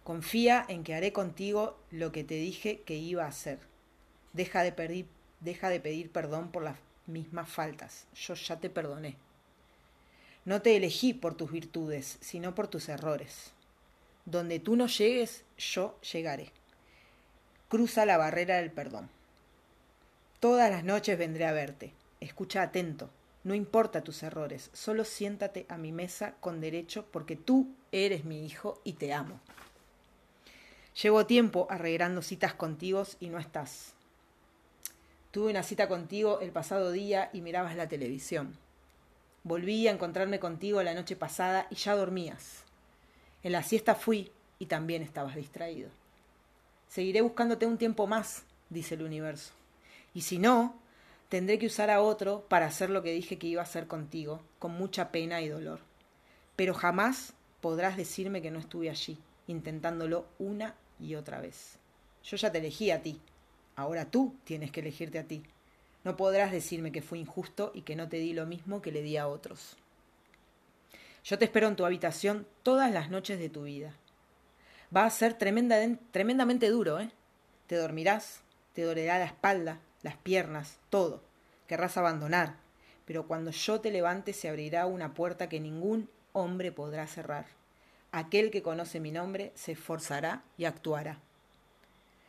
Confía en que haré contigo lo que te dije que iba a hacer. Deja de, pedir, deja de pedir perdón por las mismas faltas. Yo ya te perdoné. No te elegí por tus virtudes, sino por tus errores. Donde tú no llegues, yo llegaré. Cruza la barrera del perdón. Todas las noches vendré a verte. Escucha atento. No importa tus errores, solo siéntate a mi mesa con derecho porque tú eres mi hijo y te amo. Llevo tiempo arreglando citas contigo y no estás. Tuve una cita contigo el pasado día y mirabas la televisión. Volví a encontrarme contigo la noche pasada y ya dormías. En la siesta fui y también estabas distraído. Seguiré buscándote un tiempo más, dice el universo. Y si no, tendré que usar a otro para hacer lo que dije que iba a hacer contigo, con mucha pena y dolor. Pero jamás podrás decirme que no estuve allí, intentándolo una y otra vez. Yo ya te elegí a ti. Ahora tú tienes que elegirte a ti. No podrás decirme que fui injusto y que no te di lo mismo que le di a otros. Yo te espero en tu habitación todas las noches de tu vida. Va a ser tremendamente duro, ¿eh? Te dormirás, te dolerá la espalda, las piernas, todo. Querrás abandonar, pero cuando yo te levante se abrirá una puerta que ningún hombre podrá cerrar. Aquel que conoce mi nombre se esforzará y actuará.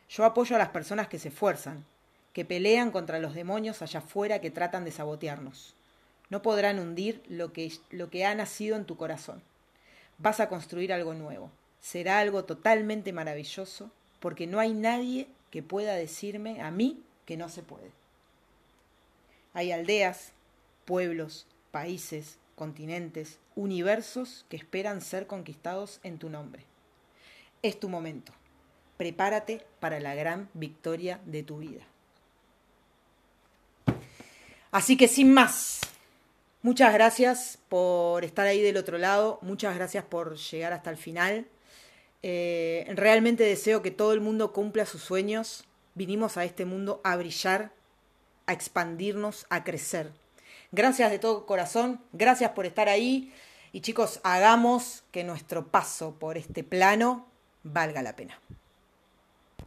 Yo apoyo a las personas que se esfuerzan, que pelean contra los demonios allá afuera que tratan de sabotearnos. No podrán hundir lo que, lo que ha nacido en tu corazón. Vas a construir algo nuevo. Será algo totalmente maravilloso porque no hay nadie que pueda decirme a mí que no se puede. Hay aldeas, pueblos, países, continentes, universos que esperan ser conquistados en tu nombre. Es tu momento. Prepárate para la gran victoria de tu vida. Así que sin más, muchas gracias por estar ahí del otro lado, muchas gracias por llegar hasta el final. Eh, realmente deseo que todo el mundo cumpla sus sueños. Vinimos a este mundo a brillar, a expandirnos, a crecer. Gracias de todo corazón, gracias por estar ahí y chicos, hagamos que nuestro paso por este plano valga la pena.